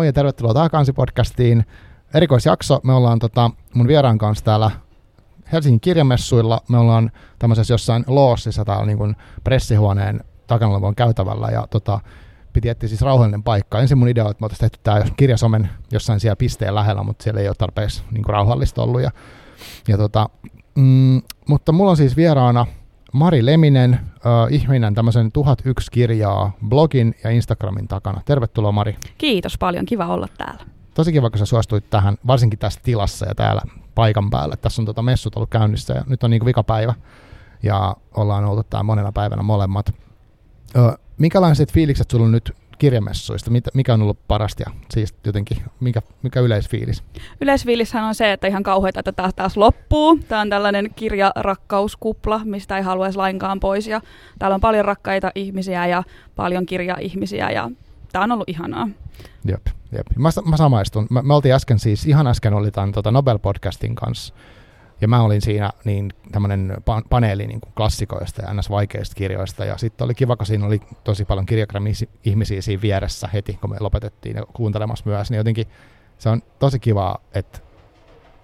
Moi ja tervetuloa Taakansi-podcastiin. Erikoisjakso. Me ollaan tota, mun vieraan kanssa täällä Helsingin kirjamessuilla. Me ollaan tämmöisessä jossain loossissa täällä niin kuin pressihuoneen takana käytävällä ja tota, piti etsiä siis rauhallinen paikka. Ensin mun idea on, että me oltaisiin tehty tämä kirjasomen jossain siellä pisteen lähellä, mutta siellä ei ole tarpeeksi niin rauhallista ollut. Ja, ja tota, mm, mutta mulla on siis vieraana Mari Leminen, äh, ihminen tämmöisen 1001 kirjaa blogin ja Instagramin takana. Tervetuloa Mari. Kiitos paljon, kiva olla täällä. Tosi kiva, kun sä suostuit tähän, varsinkin tässä tilassa ja täällä paikan päällä. Tässä on tota messut ollut käynnissä ja nyt on niin vikapäivä ja ollaan oltu täällä monena päivänä molemmat. Ö, minkälaiset fiilikset sulla on nyt kirjamessuista? Mikä on ollut parasta ja siis jotenkin, mikä, mikä yleisfiilis? Yleisfiilishän on se, että ihan kauheita, että taas, taas loppuu. Tämä on tällainen kirjaраkkauskupla, mistä ei haluaisi lainkaan pois. Ja täällä on paljon rakkaita ihmisiä ja paljon kirjaihmisiä ja tämä on ollut ihanaa. Jep, jep. Mä, mä samaistun. Mä, me oltiin äsken siis, ihan äsken oli tämän tota Nobel-podcastin kanssa ja mä olin siinä niin tämmöinen paneeli niin kuin klassikoista ja ns. vaikeista kirjoista. Ja sitten oli kiva, kun siinä oli tosi paljon kirjagram-ihmisiä siinä vieressä heti, kun me lopetettiin ja kuuntelemassa myös. Niin jotenkin se on tosi kiva, että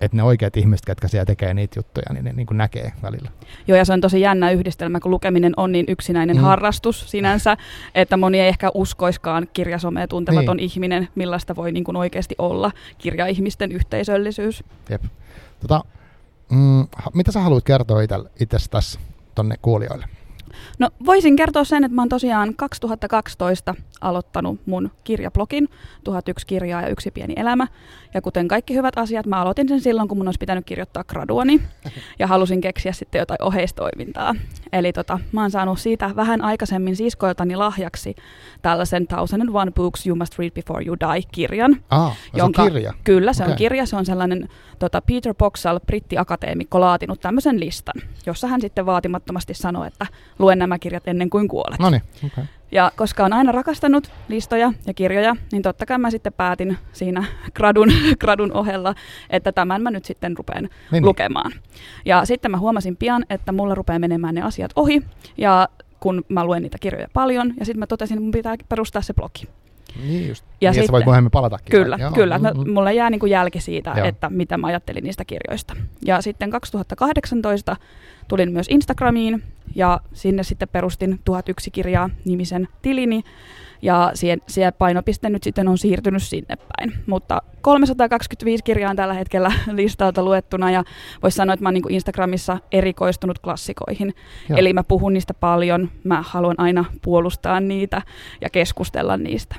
että ne oikeat ihmiset, ketkä siellä tekee niitä juttuja, niin ne niin kuin näkee välillä. Joo, ja se on tosi jännä yhdistelmä, kun lukeminen on niin yksinäinen mm. harrastus sinänsä, että moni ei ehkä uskoiskaan kirjasomea tuntematon niin. ihminen, millaista voi niin kuin oikeasti olla kirjaihmisten yhteisöllisyys. Jep. Tota, Mm, mitä sä haluat kertoa itsestäsi tonne kuulijoille? No voisin kertoa sen, että mä oon tosiaan 2012 aloittanut mun kirjablogin 1001 kirjaa ja yksi pieni elämä. Ja kuten kaikki hyvät asiat, mä aloitin sen silloin, kun mun olisi pitänyt kirjoittaa graduani ja halusin keksiä sitten jotain oheistoimintaa. Eli tota, mä oon saanut siitä vähän aikaisemmin siskoiltani lahjaksi tällaisen Thousand and One Books You Must Read Before You Die-kirjan. Ah, jonka, se on kirja? Kyllä, se okay. on kirja. Se on sellainen tota, Peter Boxall, brittiakateemikko, laatinut tämmöisen listan, jossa hän sitten vaatimattomasti sanoi, että luen nämä kirjat ennen kuin kuolet. Noniin, okay. Ja koska on aina rakastanut listoja ja kirjoja, niin totta kai mä sitten päätin siinä gradun, gradun ohella, että tämän mä nyt sitten rupean niin, niin. lukemaan. Ja sitten mä huomasin pian, että mulla rupeaa menemään ne asiat ohi, ja kun mä luen niitä kirjoja paljon, ja sitten mä totesin, että mun pitää perustaa se blogi. Niin just. Ja niin, sitten, voit myöhemmin palatakin. Kyllä, vai? kyllä. Mm-hmm. Mulle jää niin kuin jälki siitä, Joo. että mitä mä ajattelin niistä kirjoista. Ja sitten 2018 tulin myös Instagramiin ja sinne sitten perustin 1001 kirjaa nimisen tilini. Ja siihen, siihen painopiste nyt sitten on siirtynyt sinne päin. Mutta 325 kirjaa on tällä hetkellä listalta luettuna ja voisi sanoa, että mä oon niin Instagramissa erikoistunut klassikoihin. Joo. Eli mä puhun niistä paljon, mä haluan aina puolustaa niitä ja keskustella niistä.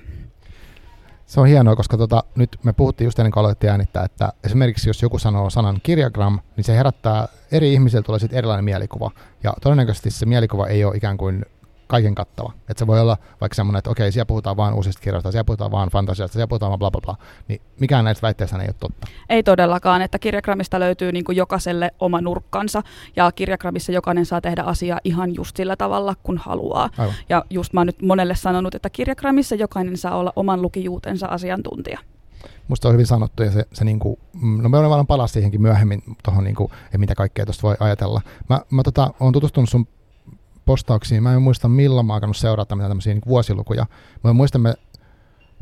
Se on hienoa, koska tota, nyt me puhuttiin just ennen kuin aloitettiin äänittää, että esimerkiksi jos joku sanoo sanan kirjagram, niin se herättää eri ihmisillä tulee sitten erilainen mielikuva. Ja todennäköisesti se mielikuva ei ole ikään kuin kaiken kattava. Että se voi olla vaikka semmoinen, että okei, siellä puhutaan vain uusista kirjoista, siellä puhutaan vain fantasiasta, siellä puhutaan vain bla bla bla. Niin mikään näistä väitteistä ei ole totta. Ei todellakaan, että kirjakramista löytyy niin kuin jokaiselle oma nurkkansa ja kirjakramissa jokainen saa tehdä asiaa ihan just sillä tavalla, kun haluaa. Aivan. Ja just mä oon nyt monelle sanonut, että kirjakramissa jokainen saa olla oman lukijuutensa asiantuntija. Musta on hyvin sanottu ja se, se niinku, mm, no me vaan palaa siihenkin myöhemmin tuohon, niinku, että mitä kaikkea tuosta voi ajatella. Mä, mä tota, olen tutustunut sun postauksiin. Mä en muista milloin mä oon seurata mitään tämmöisiä niin vuosilukuja. Mä muistan, me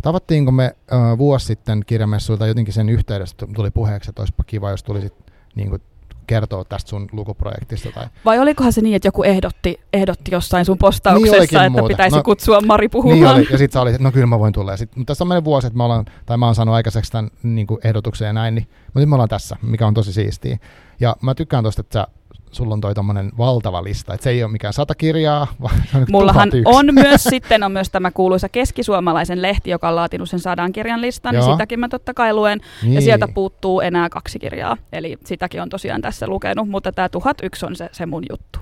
tavattiinko me äh, vuosi sitten kirjamessuilta jotenkin sen yhteydessä tuli puheeksi, että olisipa kiva, jos tulisit niin kuin, kertoa tästä sun lukuprojektista. Tai... Vai olikohan se niin, että joku ehdotti, ehdotti jossain sun postauksessa, niin että muuta. pitäisi no, kutsua Mari puhumaan? Niin oli, ja sitten sä olit, no kyllä mä voin tulla. Ja sit, mutta tässä on mennyt vuosi, että mä olen, tai mä oon saanut aikaiseksi tämän niin kuin ehdotuksen ja näin, niin, mutta nyt me ollaan tässä, mikä on tosi siistiä. Ja mä tykkään tosta, että sä sulla on toi tommonen valtava lista, että se ei ole mikään sata kirjaa, vaan on Mullahan on myös sitten on myös tämä kuuluisa keskisuomalaisen lehti, joka on laatinut sen sadan kirjan listan, niin sitäkin mä totta kai luen, niin. ja sieltä puuttuu enää kaksi kirjaa, eli sitäkin on tosiaan tässä lukenut, mutta tämä 1001 on se, se mun juttu.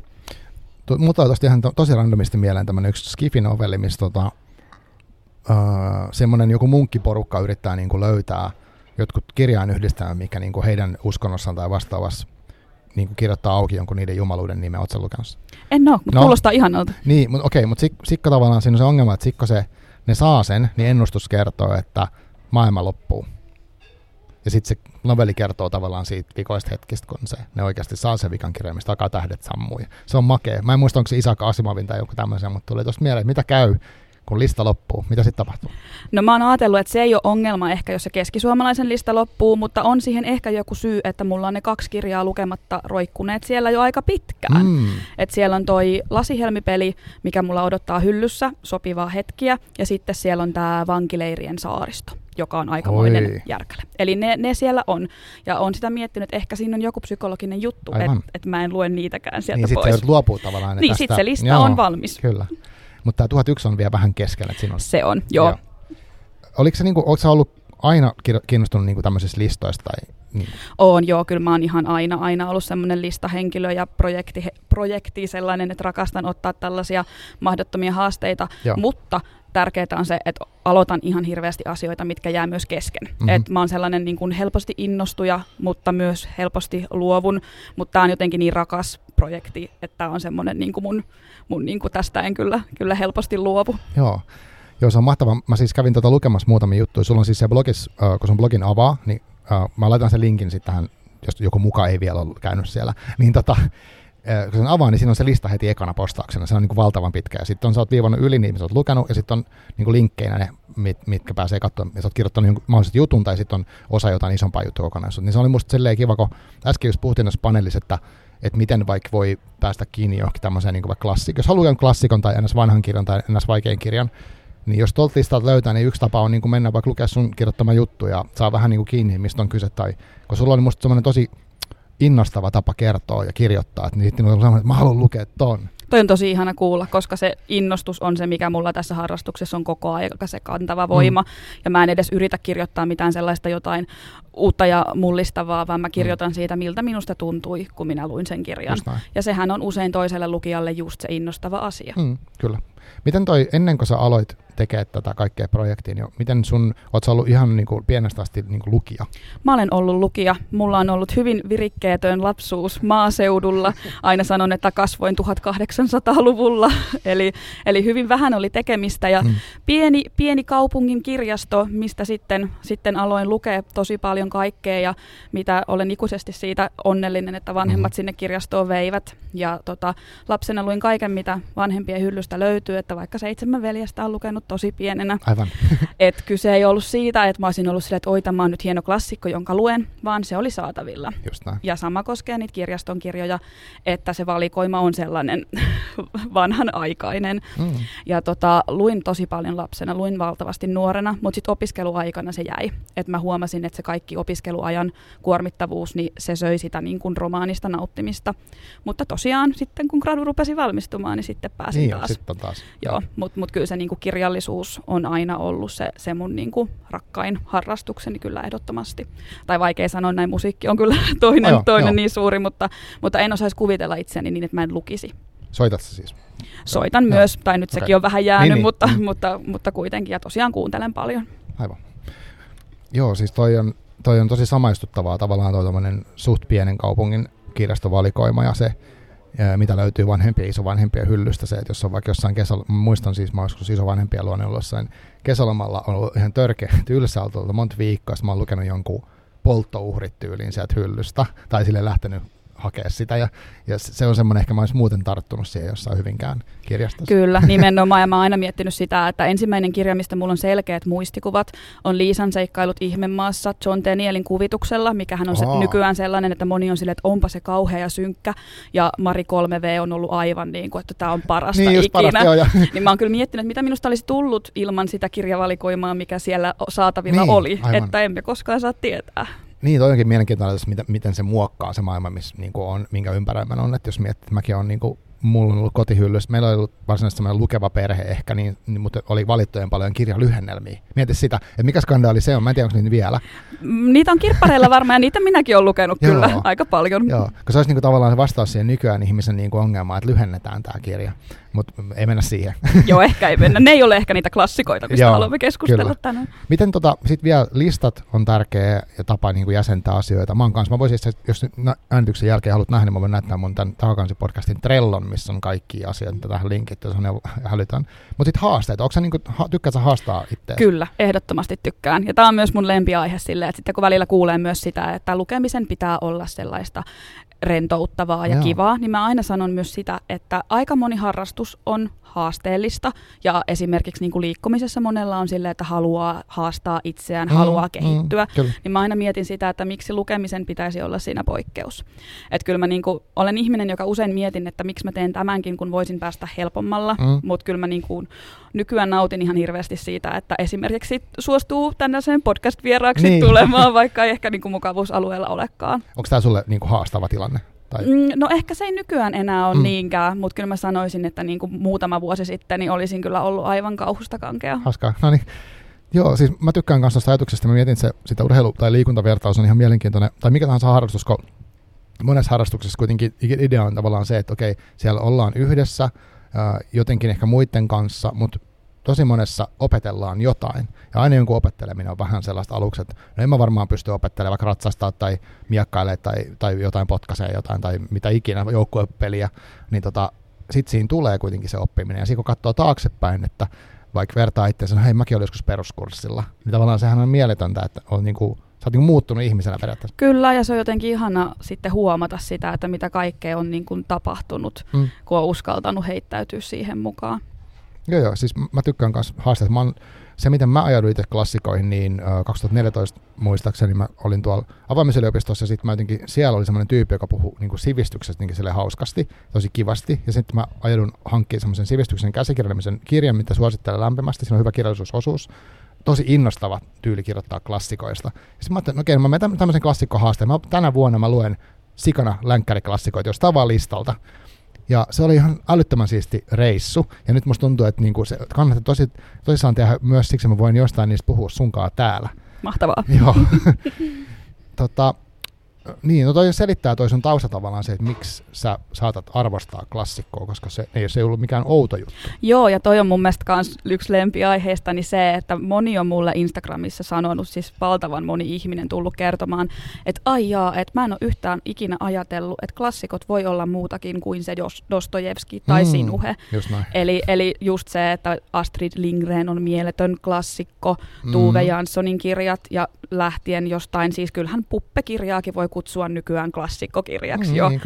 Tu- mutta tosta ihan to- tosi randomisti mieleen tämmöinen yksi skifi-novelli, missä tota, uh, semmoinen joku munkkiporukka yrittää niinku löytää jotkut kirjaan yhdistelmä, mikä niinku heidän uskonnossaan tai vastaavassa niin kuin kirjoittaa auki jonkun niiden jumaluuden nimen. Oletko lukenut En ole, mutta no, kuulostaa ihanalta. Niin, mutta okei, mutta sik, sikko tavallaan siinä on se ongelma, että sikko se, ne saa sen, niin ennustus kertoo, että maailma loppuu. Ja sitten se novelli kertoo tavallaan siitä vikoista hetkistä, kun se, ne oikeasti saa sen vikan kirjan, mistä alkaa tähdet sammuu. Se on makea. Mä en muista, onko se Isaac Asimovin tai joku tämmöisen, mutta tuli tuosta mieleen, että mitä käy, kun lista loppuu? Mitä sitten tapahtuu? No mä oon ajatellut, että se ei ole ongelma ehkä, jos se keskisuomalaisen lista loppuu, mutta on siihen ehkä joku syy, että mulla on ne kaksi kirjaa lukematta roikkuneet siellä jo aika pitkään. Mm. Et siellä on toi lasihelmipeli, mikä mulla odottaa hyllyssä, sopivaa hetkiä, ja sitten siellä on tämä vankileirien saaristo joka on aikamoinen Oi. järkäle. Eli ne, ne siellä on. Ja on sitä miettinyt, että ehkä siinä on joku psykologinen juttu, että et mä en lue niitäkään sieltä niin pois. Niin sitten luopuu tavallaan Niin, sitten se lista joo, on valmis. Kyllä. Mutta tämä 1001 on vielä vähän keskellä. Että Se on, joo. joo. Oliko se, niinku, sä ollut aina kiinnostunut niinku tämmöisistä listoista? Tai, niin? Oon, joo, kyllä mä oon ihan aina, aina ollut semmoinen listahenkilö ja projekti, projekti sellainen, että rakastan ottaa tällaisia mahdottomia haasteita, joo. mutta tärkeää on se, että aloitan ihan hirveästi asioita, mitkä jää myös kesken. Mm-hmm. Et mä oon sellainen niin kuin helposti innostuja, mutta myös helposti luovun, mutta tämä on jotenkin niin rakas projekti, että on semmoinen niin kuin mun, mun niin kuin tästä en kyllä, kyllä helposti luovu. Joo. Joo, se on mahtavaa. Mä siis kävin tuota lukemassa muutamia juttuja. Sulla on siis se blogis, äh, kun sun blogin avaa, niin äh, mä laitan sen linkin sitten tähän, jos joku mukaan ei vielä ole käynyt siellä. Niin tota, äh, kun sen avaa, niin siinä on se lista heti ekana postauksena. Se on niin kuin valtavan pitkä. Ja sitten on, sä oot viivannut yli, niin sä oot lukenut, ja sitten on niin kuin linkkeinä ne, mit, mitkä pääsee katsomaan. Ja sä oot kirjoittanut jonkun mahdollisesti jutun, tai sitten on osa jotain isompaa juttua kokonaisuutta. Niin se oli musta silleen kiva, kun äsken just puhuttiin tässä paneelissa, että että miten vaikka voi päästä kiinni johonkin tämmöiseen niin vaikka. Jos haluaa klassikon tai ns. vanhan kirjan tai ns. vaikean kirjan, niin jos tuolta listalta löytää, niin yksi tapa on niin kuin mennä vaikka lukea sun kirjoittama juttu ja saa vähän niin kuin kiinni, mistä on kyse. Tai, kun sulla oli musta semmoinen tosi innostava tapa kertoa ja kirjoittaa, että niin sitten on semmoinen, että mä haluan lukea ton. Toi on tosi ihana kuulla, koska se innostus on se, mikä mulla tässä harrastuksessa on koko ajan se kantava voima. Mm. Ja mä en edes yritä kirjoittaa mitään sellaista jotain uutta ja mullistavaa, vaan mä kirjoitan mm. siitä, miltä minusta tuntui, kun minä luin sen kirjan. Ja sehän on usein toiselle lukijalle just se innostava asia. Mm, kyllä. Miten toi, ennen kuin sä aloit tekemään tätä kaikkea projektia, niin miten sun, oot sä ollut ihan niin kuin pienestä asti niin kuin lukija? Mä olen ollut lukija. Mulla on ollut hyvin virikkeetön lapsuus maaseudulla. Aina sanon, että kasvoin 1800-luvulla, eli, eli hyvin vähän oli tekemistä. Ja hmm. pieni, pieni kaupungin kirjasto, mistä sitten, sitten aloin lukea tosi paljon kaikkea ja mitä olen ikuisesti siitä onnellinen, että vanhemmat hmm. sinne kirjastoon veivät. Ja tota, lapsena luin kaiken, mitä vanhempien hyllystä löytyy, että vaikka seitsemän veljestä on lukenut tosi pienenä. Aivan. et kyse ei ollut siitä, että mä olisin ollut silleen, että oi tämä on nyt hieno klassikko, jonka luen, vaan se oli saatavilla. Ja sama koskee niitä kirjaston kirjoja, että se valikoima on sellainen vanhanaikainen. Mm. Ja tota, luin tosi paljon lapsena, luin valtavasti nuorena, mutta sitten opiskeluaikana se jäi. Että mä huomasin, että se kaikki opiskeluajan kuormittavuus, niin se söi sitä niin kuin romaanista nauttimista. Mutta tosiaan sitten kun gradu rupesi valmistumaan, niin sitten pääsin niin taas. Sitten taas. Joo, mutta mut kyllä se niin kuin kirjallisuus on aina ollut se, se mun niin kuin rakkain harrastukseni kyllä ehdottomasti. Tai vaikea sanoa, näin musiikki on kyllä toinen, no joo, toinen joo. niin suuri, mutta, mutta en osaisi kuvitella itseäni niin, että mä en lukisi. Soitat siis? Soitan joo. myös, tai nyt okay. sekin on vähän jäänyt, niin, niin. Mutta, mm. mutta, mutta kuitenkin, ja tosiaan kuuntelen paljon. Aivan. Joo, siis toi on, toi on tosi samaistuttavaa tavallaan toi suht pienen kaupungin kirjastovalikoima ja se, mitä löytyy vanhempien isovanhempien hyllystä. Se, että jos on vaikka jossain kesällä, muistan siis, mä joskus isovanhempien luonne ollut jossain kesälomalla, on ollut ihan törkeä tylsä ollut monta viikkoa, mä oon lukenut jonkun polttouhrit tyyliin sieltä hyllystä, tai sille lähtenyt hakea sitä. Ja, ja se on semmoinen, ehkä mä olisin muuten tarttunut siihen jossain hyvinkään kirjastossa. Kyllä, nimenomaan. Ja mä oon aina miettinyt sitä, että ensimmäinen kirja, mistä mulla on selkeät muistikuvat, on Liisan seikkailut ihmemaassa John Tenielin kuvituksella, mikä on se, nykyään sellainen, että moni on silleen, että onpa se kauhea ja synkkä. Ja Mari 3V on ollut aivan niin kuin, että tämä on parasta niin, ikinä. Parasta, joo, ja. niin mä oon kyllä miettinyt, että mitä minusta olisi tullut ilman sitä kirjavalikoimaa, mikä siellä saatavilla niin, oli. Aivan. Että emme koskaan saa tietää. Niin, toi onkin mielenkiintoinen, miten, miten se muokkaa se maailma, missä, niin on, minkä ympäröimän on. Että jos miettii, että mäkin olen niin kuin, mulla on ollut kotihyllyssä, meillä oli ollut varsinaisesti semmoinen lukeva perhe ehkä, niin, niin, mutta oli valittujen paljon kirjalyhennelmiä. Mieti sitä, että mikä skandaali se on, mä en tiedä, onko niitä vielä. Mm, niitä on kirppareilla varmaan, ja niitä minäkin olen lukenut kyllä aika paljon. Joo, koska se olisi niin kuin, tavallaan se vastaus siihen nykyään ihmisen niin kuin ongelmaan, että lyhennetään tämä kirja mutta ei mennä siihen. Joo, ehkä ei mennä. Ne ei ole ehkä niitä klassikoita, mistä Joo, haluamme keskustella kyllä. tänään. Miten tota, sitten vielä listat on tärkeä ja tapa niin kuin jäsentää asioita. Mä, kanssa, mä voisin, jos äänityksen jälkeen haluat nähdä, niin mä voin näyttää mun tämän Takakansi-podcastin Trellon, missä on kaikki asiat, mitä tähän linkit, jos on hälytään. Mutta sitten haasteet, onko sä, niin kuin, tykkäätkö haastaa itse? Kyllä, ehdottomasti tykkään. Ja tämä on myös mun lempiaihe silleen, että sitten kun välillä kuulee myös sitä, että lukemisen pitää olla sellaista rentouttavaa ja Joo. kivaa, niin mä aina sanon myös sitä, että aika moni harrastus on haasteellista ja esimerkiksi niin kuin liikkumisessa monella on silleen, että haluaa haastaa itseään, mm, haluaa kehittyä, mm, niin mä aina mietin sitä, että miksi lukemisen pitäisi olla siinä poikkeus. Että kyllä mä niin kuin, olen ihminen, joka usein mietin, että miksi mä teen tämänkin, kun voisin päästä helpommalla, mm. mutta kyllä mä niin kuin, nykyään nautin ihan hirveästi siitä, että esimerkiksi suostuu tänne podcast-vieraaksi niin. tulemaan, vaikka ei ehkä niin kuin mukavuusalueella olekaan. Onko tämä sulle niin kuin haastava tilanne? Tai? Mm, no ehkä se ei nykyään enää ole mm. niinkään, mutta kyllä mä sanoisin, että niin kuin muutama vuosi sitten niin olisin kyllä ollut aivan kauhusta kankea. Hauskaa. No niin. Joo, siis mä tykkään myös tuosta ajatuksesta. Mä mietin, että se, sitä urheilu- tai liikuntavertaus on ihan mielenkiintoinen, tai mikä tahansa harrastus, kun monessa harrastuksessa kuitenkin idea on tavallaan se, että okei, siellä ollaan yhdessä, jotenkin ehkä muiden kanssa, mutta tosi monessa opetellaan jotain. Ja aina jonkun opetteleminen on vähän sellaista aluksi, että no en mä varmaan pysty opettelemaan vaikka ratsastaa tai miakkailemaan tai, tai jotain potkaisee jotain tai mitä ikinä joukkuepeliä, niin tota, sitten siinä tulee kuitenkin se oppiminen. Ja siinä kun katsoo taaksepäin, että vaikka vertaa itseänsä, no hei mäkin olin joskus peruskurssilla, niin tavallaan sehän on mieletöntä, että on niinku, sä oot niinku muuttunut ihmisenä periaatteessa. Kyllä, ja se on jotenkin ihana sitten huomata sitä, että mitä kaikkea on niinku tapahtunut, mm. kun on uskaltanut heittäytyä siihen mukaan. Joo, joo, siis mä tykkään myös haasteista. Mä oon, se, miten mä ajaudun itse klassikoihin, niin 2014 muistaakseni mä olin tuolla avaamisyliopistossa ja sitten mä jotenkin, siellä oli semmoinen tyyppi, joka puhui niin sivistyksestä niin hauskasti, tosi kivasti. Ja sitten mä ajaudun hankkimaan semmoisen sivistyksen käsikirjallimisen kirjan, mitä suosittelen lämpimästi. Siinä on hyvä kirjallisuusosuus. Tosi innostava tyyli kirjoittaa klassikoista. Sitten mä ajattelin, okei, okay, no mä menen tämmöisen klassikkohaasteen. Mä, tänä vuonna mä luen sikana länkkäriklassikoita jostain vaan listalta. Ja se oli ihan älyttömän siisti reissu. Ja nyt musta tuntuu, että niinku se kannattaa tosi, tosissaan tehdä myös siksi, että mä voin jostain niistä puhua sunkaan täällä. Mahtavaa. Joo. tota, niin, no toi selittää toi sun tausta tavallaan se, että miksi sä saatat arvostaa klassikkoa, koska se ei, se ei ollut mikään outo juttu. Joo, ja toi on mun mielestä kans yksi lempiaiheista, niin se, että moni on mulle Instagramissa sanonut, siis valtavan moni ihminen tullut kertomaan, että ai jaa, että mä en ole yhtään ikinä ajatellut, että klassikot voi olla muutakin kuin se Dostojevski tai mm, Sinuhe. Just näin. Eli, eli just se, että Astrid Lindgren on mieletön klassikko, mm. Tuve Janssonin kirjat ja lähtien jostain, siis kyllähän puppekirjaakin voi kutsua nykyään klassikkokirjaksi mm, jo. Niin.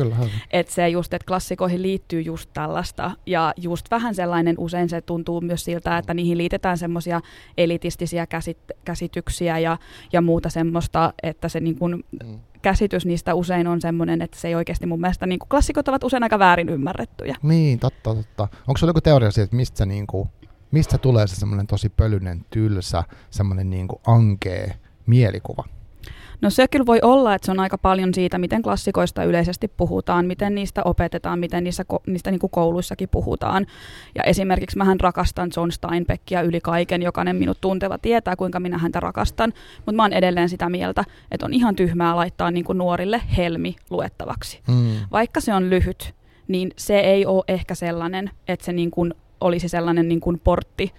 Että se just, että klassikoihin liittyy just tällaista. Ja just vähän sellainen, usein se tuntuu myös siltä, että niihin liitetään semmoisia elitistisiä käsit- käsityksiä ja, ja muuta semmoista, että se niin kun, mm. käsitys niistä usein on semmoinen, että se ei oikeasti mun mielestä, niin kuin klassikot ovat usein aika väärin ymmärrettyjä. Niin, totta, totta. Onko sulla joku teoria siitä, että mistä, niin kuin, mistä tulee se semmoinen tosi pölyinen, tylsä, semmoinen niin kuin ankee mielikuva? No se kyllä voi olla, että se on aika paljon siitä, miten klassikoista yleisesti puhutaan, miten niistä opetetaan, miten niistä, niistä niin kuin kouluissakin puhutaan. Ja esimerkiksi mähän rakastan John Steinbeckia yli kaiken, jokainen minut tunteva tietää, kuinka minä häntä rakastan, mutta mä oon edelleen sitä mieltä, että on ihan tyhmää laittaa niin kuin nuorille helmi luettavaksi. Mm. Vaikka se on lyhyt, niin se ei ole ehkä sellainen, että se niin kuin olisi sellainen niin kuin portti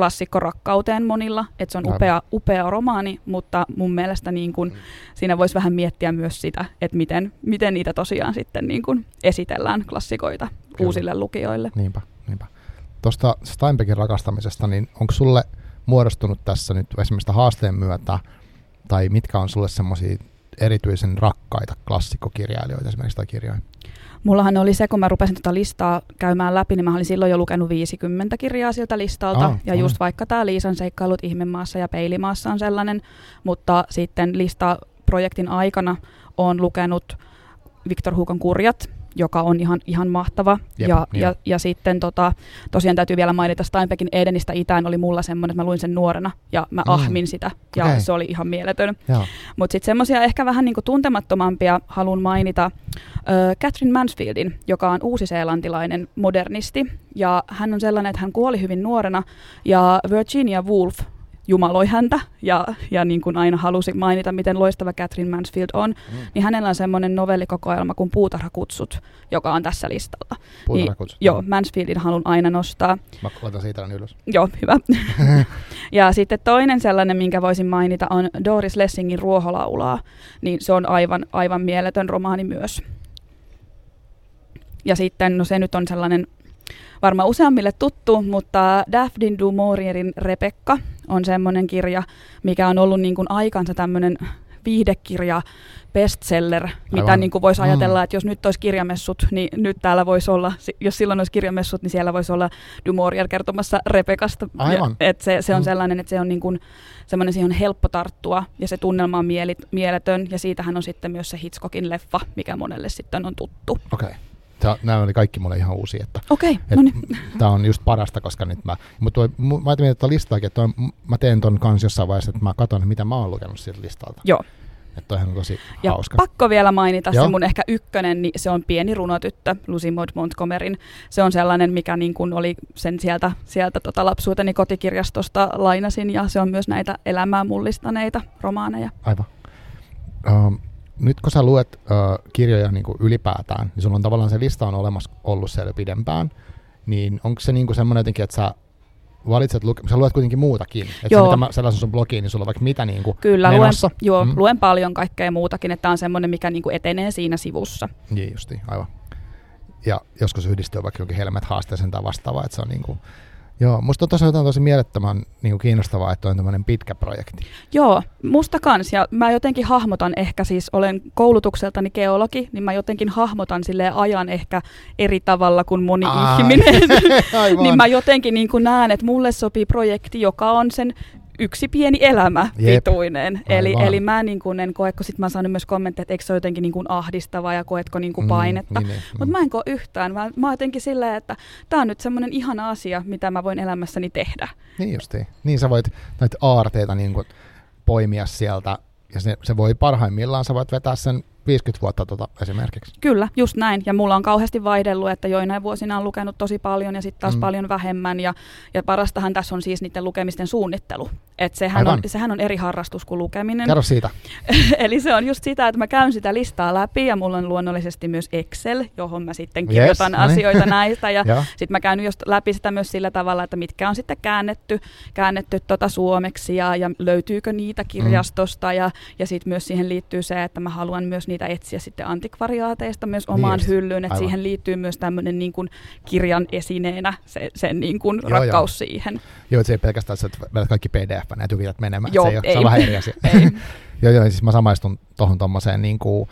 klassikko rakkauteen monilla, että se on upea, upea romaani, mutta mun mielestä niin kun, mm. siinä voisi vähän miettiä myös sitä, että miten, miten niitä tosiaan sitten niin kun esitellään klassikoita Kyllä. uusille lukijoille. Niinpä, niinpä. Tuosta Steinbeckin rakastamisesta, niin onko sulle muodostunut tässä nyt esimerkiksi haasteen myötä, tai mitkä on sulle semmoisia erityisen rakkaita klassikkokirjailijoita esimerkiksi tai kirjoja? Mullahan oli se, kun mä rupesin tätä listaa käymään läpi, niin mä olin silloin jo lukenut 50 kirjaa siltä listalta. Oh, ja just oh. vaikka tämä Liisan seikkailut Ihmemaassa ja Peilimaassa on sellainen, mutta sitten listaprojektin aikana on lukenut Viktor Hukon kurjat, joka on ihan, ihan mahtava. Jep, ja, niin ja, ja sitten tota, tosiaan täytyy vielä mainita Steinbeckin Edenistä itään oli mulla semmoinen, että mä luin sen nuorena ja mä mm. ahmin sitä ja okay. se oli ihan mieletön. Mutta sitten semmoisia ehkä vähän niinku tuntemattomampia haluan mainita äh, Catherine Mansfieldin, joka on uusiseelantilainen modernisti ja hän on sellainen, että hän kuoli hyvin nuorena ja Virginia Woolf jumaloi häntä ja, ja niin kuin aina halusi mainita, miten loistava Catherine Mansfield on, mm. niin hänellä on semmoinen novellikokoelma kuin Puutarhakutsut, joka on tässä listalla. Puutarhakutsut? Niin, joo, Mansfieldin haluan aina nostaa. Mä laitan siitä ylös. Joo, hyvä. ja sitten toinen sellainen, minkä voisin mainita, on Doris Lessingin Ruoholaulaa, niin se on aivan, aivan mieletön romaani myös. Ja sitten, no se nyt on sellainen varmaan useammille tuttu, mutta Daphne du Maurierin Rebecca on semmoinen kirja, mikä on ollut niin kuin aikansa tämmöinen viihdekirja, bestseller, Aivan. mitä niin kuin voisi ajatella, mm. että jos nyt olisi kirjamessut, niin nyt täällä voisi olla, jos silloin olisi kirjamessut, niin siellä voisi olla Dumorier kertomassa Rebekasta. Aivan. Ja, että se, se on mm. sellainen, että se on niin kuin, semmoinen, siihen on helppo tarttua ja se tunnelma on mieli, mieletön ja siitähän on sitten myös se Hitchcockin leffa, mikä monelle sitten on tuttu. Okei. Okay. Nämä oli kaikki mulle ihan uusia. Että, Okei, okay, no niin. Tämä on just parasta, koska nyt mä, mutta mä ajattelin, että listaakin, että toi, mä teen ton kanssa jossain vaiheessa, että mä katson, mitä mä oon lukenut siltä listalta. Joo. Että on tosi ja hauska. pakko vielä mainita Joo. se mun ehkä ykkönen, niin se on Pieni runotyttö, Lucy Maud Montgomeryn. Se on sellainen, mikä niin kuin oli sen sieltä, sieltä tota lapsuuteni kotikirjastosta lainasin, ja se on myös näitä elämää mullistaneita romaaneja. Aivan. Um, nyt kun sä luet uh, kirjoja niin kuin ylipäätään, niin sulla on tavallaan se lista on olemassa ollut siellä pidempään, niin onko se niin kuin semmoinen jotenkin, että sä valitset, luke- sä luet kuitenkin muutakin. Että joo. mitä mä sellaisen sun blogiin, niin sulla on vaikka mitä niin kuin Kyllä, luen, joo, mm. luen paljon kaikkea muutakin, että on semmoinen, mikä niin kuin etenee siinä sivussa. Niin justi, aivan. Ja joskus yhdistyy vaikka jokin helmet haasteeseen tai vastaavaa, että se on niin kuin Joo, musta on tosiaan tosi mielettömän niin kuin kiinnostavaa, että on tämmöinen pitkä projekti. Joo, musta kans. Ja mä jotenkin hahmotan ehkä siis, olen koulutukseltani geologi, niin mä jotenkin hahmotan sille ajan ehkä eri tavalla kuin moni Aa, ihminen. niin mä jotenkin niin kuin näen, että mulle sopii projekti, joka on sen yksi pieni elämä Jep. pituinen. Eli, eli mä niin kuin en koe, kun sit mä saan myös kommentteja, että eikö se ole jotenkin niin kuin ahdistava ja koetko niin kuin mm, painetta. Mm, niin, Mutta mm. mä en koe yhtään. Mä, mä oon jotenkin silleen, että tämä on nyt semmoinen ihana asia, mitä mä voin elämässäni tehdä. Niin justiin. Niin sä voit näitä aarteita niin kuin poimia sieltä ja se, se voi parhaimmillaan, sä voit vetää sen 50 vuotta tota esimerkiksi. Kyllä, just näin. Ja mulla on kauheasti vaihdellut, että joinain vuosina on lukenut tosi paljon ja sitten taas mm. paljon vähemmän. Ja, ja parastahan tässä on siis niiden lukemisten suunnittelu. Et sehän, on, sehän on eri harrastus kuin lukeminen. Kerro siitä. Eli se on just sitä, että mä käyn sitä listaa läpi ja mulla on luonnollisesti myös Excel, johon mä sitten kirjoitan yes, asioita näistä. Ja sitten mä käyn just läpi sitä myös sillä tavalla, että mitkä on sitten käännetty, käännetty tota suomeksi ja, ja löytyykö niitä kirjastosta. Mm. Ja, ja sitten myös siihen liittyy se, että mä haluan myös niitä etsiä sitten antikvariaateista myös omaan niin hyllyyn, että siihen liittyy myös tämmöinen niin kuin kirjan esineenä se, sen niin kuin joo, rakkaus joo. siihen. Joo, että se ei pelkästään, että vedät kaikki pdf ja tykitat menemään, joo, se, ei, ei. se on vähän eri asia. joo, joo, siis mä samaistun tuohon tuommoiseen, niin kuin,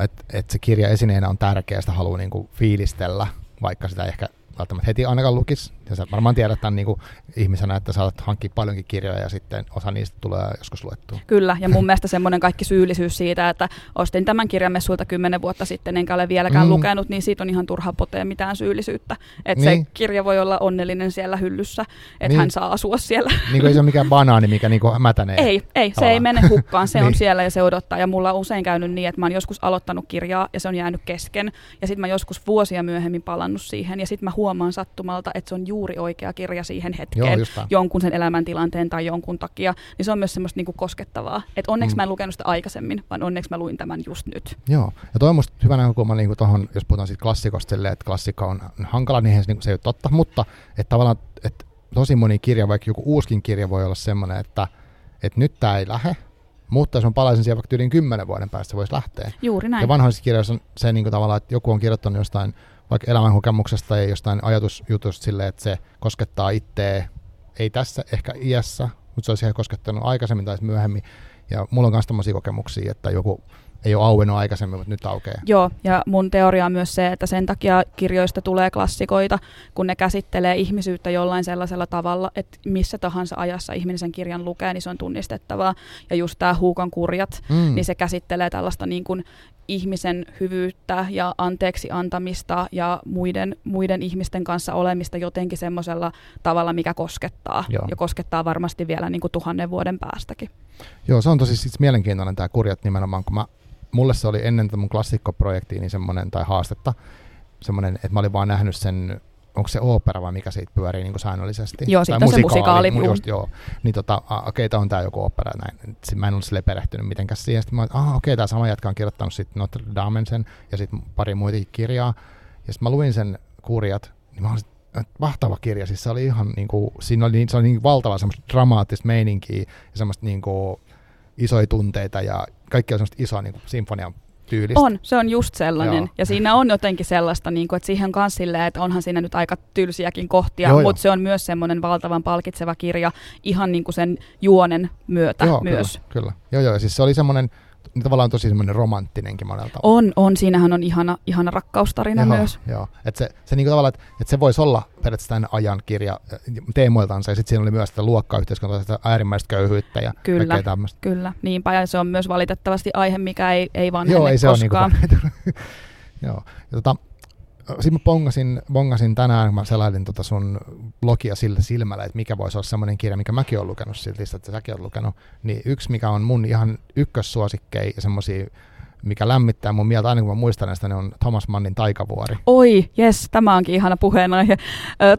että et se kirja esineenä on tärkeä, sitä haluaa niin kuin fiilistellä, vaikka sitä ehkä välttämättä heti ainakaan lukisi. Ja sä varmaan tiedät tämän niin kuin ihmisenä, että saat hankkia paljonkin kirjoja ja sitten osa niistä tulee joskus luettua. Kyllä, ja mun mielestä semmoinen kaikki syyllisyys siitä, että ostin tämän kirjan messuilta kymmenen vuotta sitten, enkä ole vieläkään mm. lukenut, niin siitä on ihan turha potea mitään syyllisyyttä. Että niin. se kirja voi olla onnellinen siellä hyllyssä, että niin. hän saa asua siellä. Niin kuin ei se ole mikään banaani, mikä niin kuin mätänee. Ei, ei se ei mene hukkaan, se niin. on siellä ja se odottaa. Ja mulla on usein käynyt niin, että mä oon joskus aloittanut kirjaa ja se on jäänyt kesken. Ja sitten mä joskus vuosia myöhemmin palannut siihen ja sitten mä huomaan sattumalta, että se on juuri oikea kirja siihen hetkeen Joo, jonkun sen elämäntilanteen tai jonkun takia, niin se on myös semmoista niinku koskettavaa. Että onneksi mm. mä en lukenut sitä aikaisemmin, vaan onneksi mä luin tämän just nyt. Joo, ja toi on musta hyvä näkökulma niin tuohon, jos puhutaan siitä klassikosta että klassikko on hankala, niin se, niin se ei ole totta, mutta että tavallaan, että tosi moni kirja, vaikka joku uuskin kirja voi olla semmoinen, että, että nyt tämä ei lähde, mutta jos mä palaisin siihen vaikka yli kymmenen vuoden päästä, se voisi lähteä. Juuri näin. Ja vanhoissa kirjoissa on se niin kuin tavallaan, että joku on kirjoittanut jostain vaikka elämänkokemuksesta ja jostain ajatusjutusta silleen, että se koskettaa itseä, ei tässä ehkä iässä, mutta se olisi ihan koskettanut aikaisemmin tai myöhemmin. Ja mulla on myös tämmöisiä kokemuksia, että joku ei ole auennut aikaisemmin, mutta nyt aukeaa. Joo, ja mun teoria on myös se, että sen takia kirjoista tulee klassikoita, kun ne käsittelee ihmisyyttä jollain sellaisella tavalla, että missä tahansa ajassa ihminen sen kirjan lukee, niin se on tunnistettavaa. Ja just tämä Huukon kurjat, mm. niin se käsittelee tällaista niin kuin ihmisen hyvyyttä ja anteeksi antamista ja muiden, muiden ihmisten kanssa olemista jotenkin semmoisella tavalla, mikä koskettaa. Joo. Ja koskettaa varmasti vielä niin kuin tuhannen vuoden päästäkin. Joo, se on tosi siis mielenkiintoinen tämä kurjat nimenomaan, kun mä, mulle se oli ennen mun klassikkoprojektia niin semmoinen, tai haastetta, semmoinen, että mä olin vaan nähnyt sen onko se opera vai mikä siitä pyörii niin kuin säännöllisesti? Joo, siitä on se musikaali. Just, joo. Niin tota, okei, okay, on tämä joku opera. Näin. Mä en ole sille perehtynyt mitenkään siihen. Sitten mä okei, okay, tämä sama jätkä on kirjoittanut sitten Notre Damen sen ja sitten pari muita kirjaa. Ja sitten mä luin sen kurjat, niin mä olin, mahtava kirja. Siis se oli ihan niin kuin, siinä oli, se oli niin valtava semmoista dramaattista meininkiä ja semmoista niin kuin, isoja tunteita ja kaikki on semmoista isoa niin kuin, sinfonian tyylistä. On, se on just sellainen. Joo. Ja siinä on jotenkin sellaista, niin kuin, että siihen myös silleen, että onhan siinä nyt aika tylsiäkin kohtia, joo, mutta se on myös semmoinen valtavan palkitseva kirja ihan niin kuin sen juonen myötä joo, myös. Kyllä, kyllä. Joo, joo, siis se oli semmoinen, tavallaan tosi semmoinen romanttinenkin monelta. On, on. Siinähän on ihana, ihana rakkaustarina joo, myös. Joo, että se, se niin tavallaan, että, että se voisi olla periaatteessa tämän ajan kirja teemoiltansa, ja sitten siinä oli myös sitä luokkayhteiskuntaa, sitä äärimmäistä köyhyyttä ja kyllä, tämmöistä. Kyllä, niinpä, ja se on myös valitettavasti aihe, mikä ei, ei vanhene Joo, ei se koskaan. Ole niin Joo, ja tota, sitten mä bongasin, bongasin tänään, kun mä selailin tota sun blogia sillä silmällä, että mikä voisi olla semmoinen kirja, mikä mäkin olen lukenut siltä, että säkin olet lukenut, niin yksi, mikä on mun ihan ykkössuosikkei ja semmoisia mikä lämmittää mun mieltä aina kun mä muistan näistä, ne on Thomas Mannin Taikavuori. Oi, jes, tämä onkin ihana puheenaihe.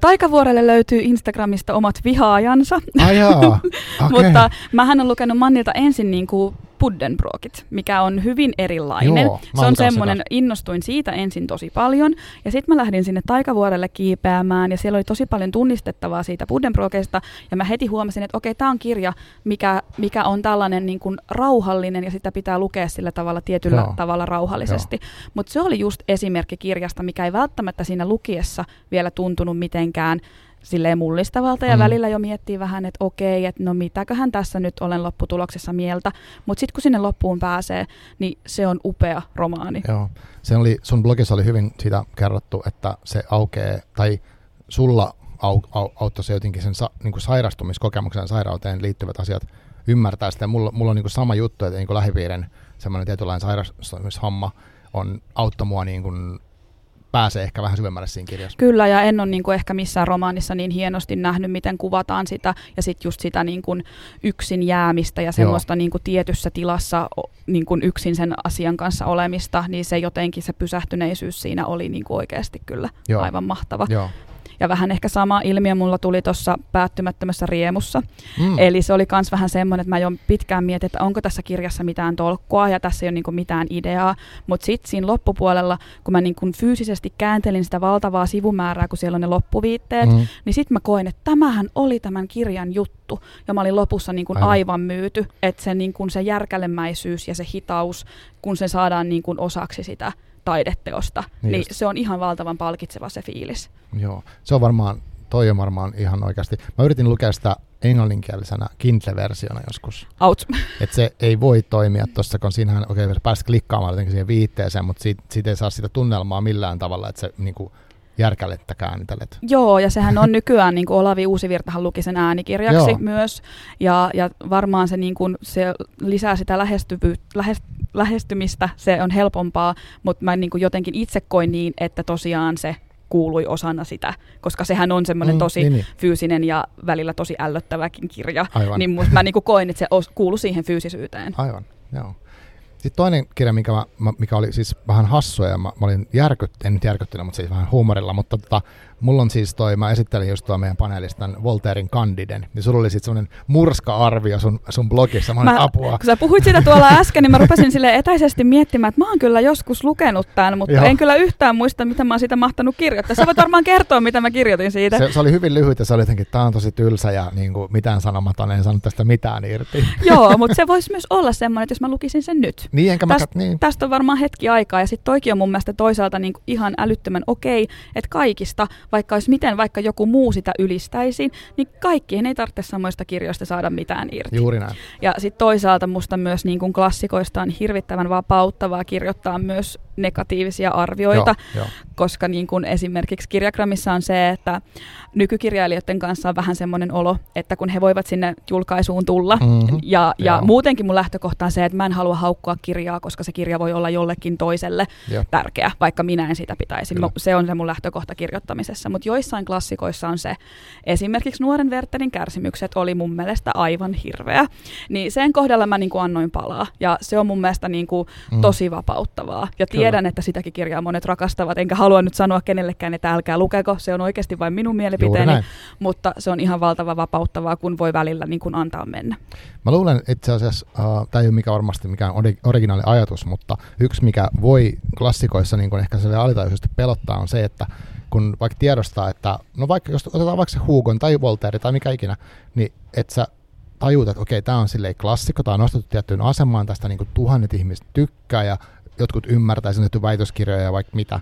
Taikavuorelle löytyy Instagramista omat vihaajansa. Ai jaa, okay. Mutta mähän on lukenut Mannilta ensin niin kuin Buddenbrokit, mikä on hyvin erilainen. Joo, se on semmoinen, innostuin siitä ensin tosi paljon, ja sitten mä lähdin sinne taikavuorelle kiipeämään, ja siellä oli tosi paljon tunnistettavaa siitä Buddenbrokeista, ja mä heti huomasin, että okei, tämä on kirja, mikä, mikä on tällainen niin kuin rauhallinen, ja sitä pitää lukea sillä tavalla tietyllä Joo. tavalla rauhallisesti. Mutta se oli just esimerkki kirjasta, mikä ei välttämättä siinä lukiessa vielä tuntunut mitenkään silleen mullistavalta ja mm. välillä jo miettii vähän, että okei, että no mitäköhän tässä nyt olen lopputuloksessa mieltä, mutta sitten kun sinne loppuun pääsee, niin se on upea romaani. Joo, se oli, sun blogissa oli hyvin siitä kerrottu, että se aukeaa, tai sulla au, au, auttoi se jotenkin sen sa, niin kuin sairastumiskokemuksen sairauteen liittyvät asiat ymmärtää sitä. Mulla, mulla on niin kuin sama juttu, että niin kuin lähipiirin semmoinen tietynlainen sairastumishomma on auttoi mua niin kuin pääsee ehkä vähän syvemmälle siinä kirjassa. Kyllä, ja en ole niin kuin ehkä missään romaanissa niin hienosti nähnyt, miten kuvataan sitä, ja sitten just sitä niin kuin yksin jäämistä ja semmoista niin kuin tietyssä tilassa niin kuin yksin sen asian kanssa olemista, niin se jotenkin se pysähtyneisyys siinä oli niin kuin oikeasti kyllä Joo. aivan mahtava. Joo. Ja vähän ehkä sama ilmiö mulla tuli tuossa päättymättömässä riemussa. Mm. Eli se oli myös vähän semmoinen, että mä jo pitkään mietin, että onko tässä kirjassa mitään tolkkua ja tässä ei ole niinku mitään ideaa. Mutta sitten siinä loppupuolella, kun mä niinku fyysisesti kääntelin sitä valtavaa sivumäärää, kun siellä on ne loppuviitteet, mm. niin sitten mä koin, että tämähän oli tämän kirjan juttu. Ja mä olin lopussa niinku aivan. aivan myyty, että se, niinku se järkälemäisyys ja se hitaus, kun se saadaan niinku osaksi sitä taideteosta, niin, niin se on ihan valtavan palkitseva se fiilis. Joo, se on varmaan, toi on varmaan ihan oikeasti. Mä yritin lukea sitä englanninkielisenä Kindle-versiona joskus. Out. Et se ei voi toimia tuossa, kun siinähän, okei, okay, pääsit klikkaamaan jotenkin siihen viitteeseen, mutta siitä, siitä ei saa sitä tunnelmaa millään tavalla, että se niinku, järkälettä kääntelet. Joo, ja sehän on nykyään, niin kuin Olavi Uusivirtahan luki sen äänikirjaksi Joo. myös, ja, ja varmaan se, niin kuin, se lisää sitä lähestyvy, lähest, lähestymistä, se on helpompaa, mutta mä niin kuin jotenkin itse koin niin, että tosiaan se kuului osana sitä, koska sehän on semmoinen mm, tosi niin, niin. fyysinen ja välillä tosi ällöttäväkin kirja, Aivan. niin mä niin kuin koin, että se kuului siihen fyysisyyteen. Aivan, joo. Sitten toinen kirja, mikä, mä, mikä oli siis vähän hassua ja mä, mä olin järkyt, en nyt järkyttynyt, mutta siis vähän huumorilla, mutta tota, Mulla on siis toi, mä esittelin just tuo meidän panelistan Voltairin Candiden, niin sulla oli sitten semmoinen murska-arvio sun, sun blogissa, mä, mä apua. Kun sä puhuit sitä tuolla äsken, niin mä rupesin sille etäisesti miettimään, että mä oon kyllä joskus lukenut tämän, mutta Joo. en kyllä yhtään muista, mitä mä oon siitä mahtanut kirjoittaa. Sä voit varmaan kertoa, mitä mä kirjoitin siitä. Se, se oli hyvin lyhyt ja se oli jotenkin, tää on tosi tylsä ja niin kuin, mitään sanomaton, en saanut tästä mitään irti. Joo, mutta se voisi myös olla semmoinen, että jos mä lukisin sen nyt. Niin, enkä Täst, mä, niin. Tästä on varmaan hetki aikaa ja sitten toikin on mun mielestä toisaalta niin kuin ihan älyttömän okei, että kaikista vaikka olisi miten vaikka joku muu sitä ylistäisi, niin kaikkien ei tarvitse samoista kirjoista saada mitään irti. Juuri näin. Ja sitten toisaalta musta myös niin kuin klassikoista on hirvittävän vapauttavaa kirjoittaa myös negatiivisia arvioita, joo, joo. koska niin kuin esimerkiksi kirjakramissa on se, että nykykirjailijoiden kanssa on vähän semmoinen olo, että kun he voivat sinne julkaisuun tulla, mm-hmm, ja, ja muutenkin mun lähtökohta on se, että mä en halua haukkua kirjaa, koska se kirja voi olla jollekin toiselle joo. tärkeä, vaikka minä en sitä pitäisi. Kyllä. Se on se mun lähtökohta kirjoittamisessa, mutta joissain klassikoissa on se, esimerkiksi Nuoren Werterin kärsimykset oli mun mielestä aivan hirveä, niin sen kohdalla mä niin kuin annoin palaa, ja se on mun mielestä niin kuin mm. tosi vapauttavaa, ja tiedän, että sitäkin kirjaa monet rakastavat, enkä halua nyt sanoa kenellekään, että älkää lukeko, se on oikeasti vain minun mielipiteeni, mutta se on ihan valtava vapauttavaa, kun voi välillä niin kuin antaa mennä. Mä luulen itse asiassa, uh, tämä ei ole mikä varmasti mikään originaali ajatus, mutta yksi mikä voi klassikoissa niin kuin ehkä sille alitajuisesti pelottaa on se, että kun vaikka tiedostaa, että no vaikka jos otetaan vaikka se Hugon tai Voltaire tai mikä ikinä, niin että sä tajut, että okei, tämä on silleen klassikko, tämä on nostettu tiettyyn asemaan, tästä niin kuin tuhannet ihmiset tykkää ja jotkut ymmärtäisi, on väitöskirjoja ja vaikka mitä,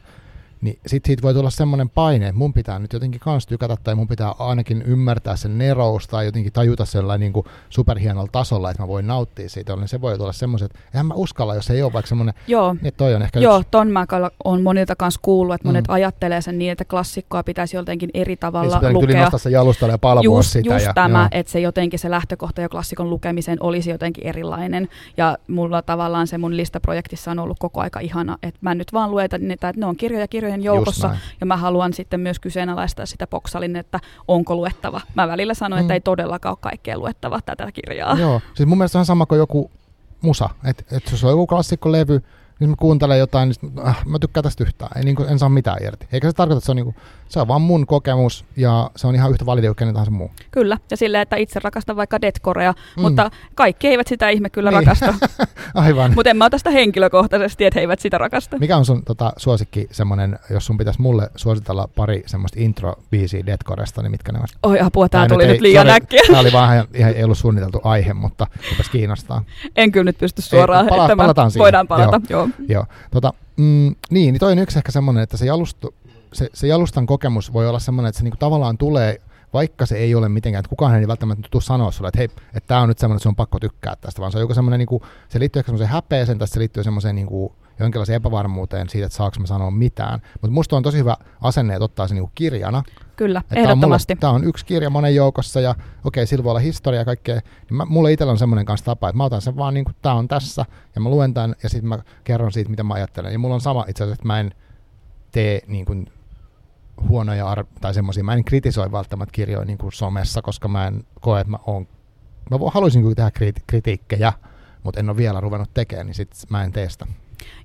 niin sit siitä voi tulla semmoinen paine, että mun pitää nyt jotenkin kans tykätä tai mun pitää ainakin ymmärtää sen nerous tai jotenkin tajuta sellainen niin kuin superhienolla tasolla, että mä voin nauttia siitä. Niin se voi tulla semmoisen, että eihän mä uskalla, jos ei ole vaikka semmoinen, Joo. niin toi on ehkä Joo, yksi. ton mä on monilta kanssa kuullut, että monet mm. ajattelee sen niin, että klassikkoa pitäisi jotenkin eri tavalla niin lukea. nostaa se jalustalle ja palvoa just, sitä. Just ja, tämä, joo. että se jotenkin se lähtökohta jo klassikon lukemiseen olisi jotenkin erilainen. Ja mulla tavallaan se mun listaprojektissa on ollut koko aika ihana, että mä nyt vaan niitä, että ne on kirjoja kirjojen joukossa ja mä haluan sitten myös kyseenalaistaa sitä Poksalin, että onko luettava. Mä välillä sanon, mm. että ei todellakaan ole kaikkea luettava tätä kirjaa. Joo, siis mun mielestä on sama kuin joku musa. Että et jos on joku klassikkolevy, niin mä kuuntelen jotain, niin äh, mä tykkään tästä yhtään. Ei, niin kuin, en saa mitään irti. Eikä se tarkoita, että se on, niin kuin, se on vaan mun kokemus ja se on ihan yhtä validi kuin kenen tahansa muu. Kyllä, ja silleen, että itse rakastan vaikka Deadcorea, mm. mutta kaikki eivät sitä ihme kyllä niin. rakasta. Aivan. Mutta en mä tästä henkilökohtaisesti, että he eivät sitä rakasta. Mikä on sun tota, suosikki semmonen, jos sun pitäisi mulle suositella pari semmoista intro-biisiä Deadcoresta, niin mitkä ne on? Oi apua, tää tuli nyt liian äkkiä. Tää oli vähän ihan ei ollut suunniteltu aihe, mutta rupes kiinnostaa. En kyllä nyt pysty suoraan, ei, pala- että palataan siihen. voidaan palata. Joo. Joo. Joo. Tota, mm, niin, niin toi on yksi ehkä semmoinen, että se, jalustu, se, se jalustan kokemus voi olla semmoinen, että se niinku tavallaan tulee, vaikka se ei ole mitenkään, että kukaan ei välttämättä tule sanoa sulle, että hei, että tämä on nyt semmoinen, että se on pakko tykkää tästä, vaan se on joku semmoinen, niinku, se liittyy ehkä semmoiseen häpeeseen, tai se liittyy semmoiseen niinku, jonkinlaiseen epävarmuuteen siitä, että saako mä sanoa mitään. Mutta musta on tosi hyvä asenne, että ottaa se niinku kirjana. Kyllä, että ehdottomasti. Tämä on, on yksi kirja monen joukossa ja okei, sillä voi olla historia ja kaikkea. Niin mä, mulle itsellä on semmoinen kanssa tapa, että mä otan sen vaan niin kuin tämä on tässä ja mä luen tämän ja sitten mä kerron siitä, mitä mä ajattelen. Ja mulla on sama itse asiassa, että mä en tee niin kuin huonoja ar- tai semmoisia, mä en kritisoi välttämättä kirjoja niin kuin somessa, koska mä en koe, että mä oon, mä haluaisin tehdä kriti- kritiikkejä, mutta en ole vielä ruvennut tekemään, niin sit mä en tee sitä.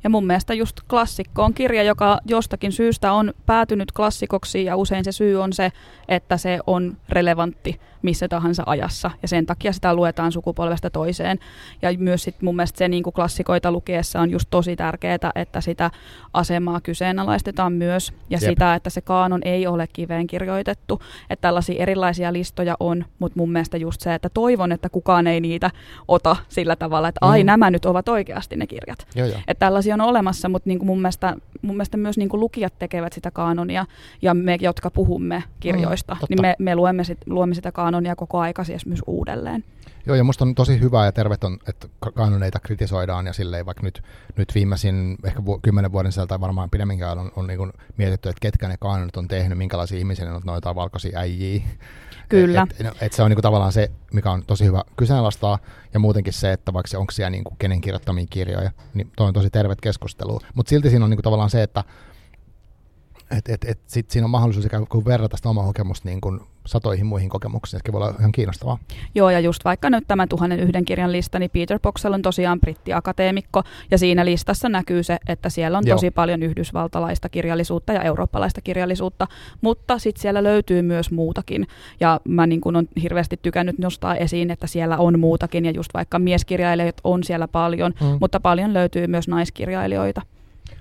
Ja mun mielestä just klassikko on kirja, joka jostakin syystä on päätynyt klassikoksi ja usein se syy on se, että se on relevantti missä tahansa ajassa ja sen takia sitä luetaan sukupolvesta toiseen. Ja myös sit mun mielestä se niin kuin klassikoita lukiessa on just tosi tärkeää, että sitä asemaa kyseenalaistetaan myös ja Jep. sitä, että se kaanon ei ole kiveen kirjoitettu. Että tällaisia erilaisia listoja on, mutta mun mielestä just se, että toivon, että kukaan ei niitä ota sillä tavalla, että ai mm. nämä nyt ovat oikeasti ne kirjat. Joo, joo. Että tällaisia on olemassa, mutta niin kuin mun, mielestä, mun mielestä myös niin kuin lukijat tekevät sitä kaanonia ja me, jotka puhumme kirjoista, mm, niin me, me luemme, sit, luemme sitä kaanonia koko aika siis myös uudelleen. Joo, ja musta on tosi hyvä ja terveton, että kaanoneita kritisoidaan ja silleen vaikka nyt, nyt viimeisin ehkä vu- kymmenen vuoden sieltä tai varmaan pidemminkään on, on niin mietitty, että ketkä ne kaanonit on tehnyt, minkälaisia ihmisiä ne on noita valkoisia äijiä. Kyllä. Et, et, et se on niinku tavallaan se, mikä on tosi hyvä kyseenalaistaa, ja muutenkin se, että vaikka se onko siellä niinku kenen kirjoittamia kirjoja, niin toi on tosi tervet keskustelu. Mutta silti siinä on niinku tavallaan se, että et, et, et sit siinä on mahdollisuus ikään kuin verrata sitä omaa kokemusta niin kuin satoihin muihin kokemuksiin, että voi olla ihan kiinnostavaa. Joo, ja just vaikka nyt tämä tuhannen yhden kirjan lista, niin Peter Boxell on tosiaan brittiakateemikko, ja siinä listassa näkyy se, että siellä on Joo. tosi paljon yhdysvaltalaista kirjallisuutta ja eurooppalaista kirjallisuutta, mutta sitten siellä löytyy myös muutakin, ja mä niin kun on hirveästi tykännyt nostaa esiin, että siellä on muutakin, ja just vaikka mieskirjailijat on siellä paljon, mm. mutta paljon löytyy myös naiskirjailijoita.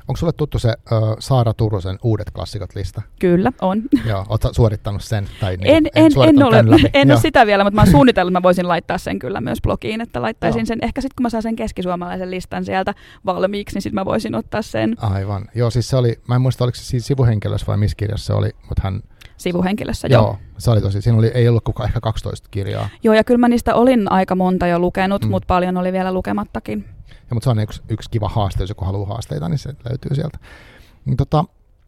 Onko sulle tuttu se uh, Saara Turusen Uudet klassikot lista? Kyllä, on. Joo, oletko suorittanut sen? Tai niin, en, en, en, ole, en ole sitä vielä, mutta mä oon suunnitellut, että mä voisin laittaa sen kyllä myös blogiin, että laittaisin Joo. sen, ehkä sitten kun mä saan sen keskisuomalaisen listan sieltä valmiiksi, niin sitten mä voisin ottaa sen. Aivan. Joo, siis se oli, mä en muista oliko se siis sivuhenkilössä vai missä kirjassa se oli, mutta hän sivuhenkilössä, joo. joo. se oli tosi, siinä oli, ei ollut kukaan ehkä 12 kirjaa. Joo, ja kyllä mä niistä olin aika monta jo lukenut, mm. mutta paljon oli vielä lukemattakin. Mutta se on yksi, yksi kiva haaste, jos joku haluaa haasteita, niin se löytyy sieltä. Niin tota,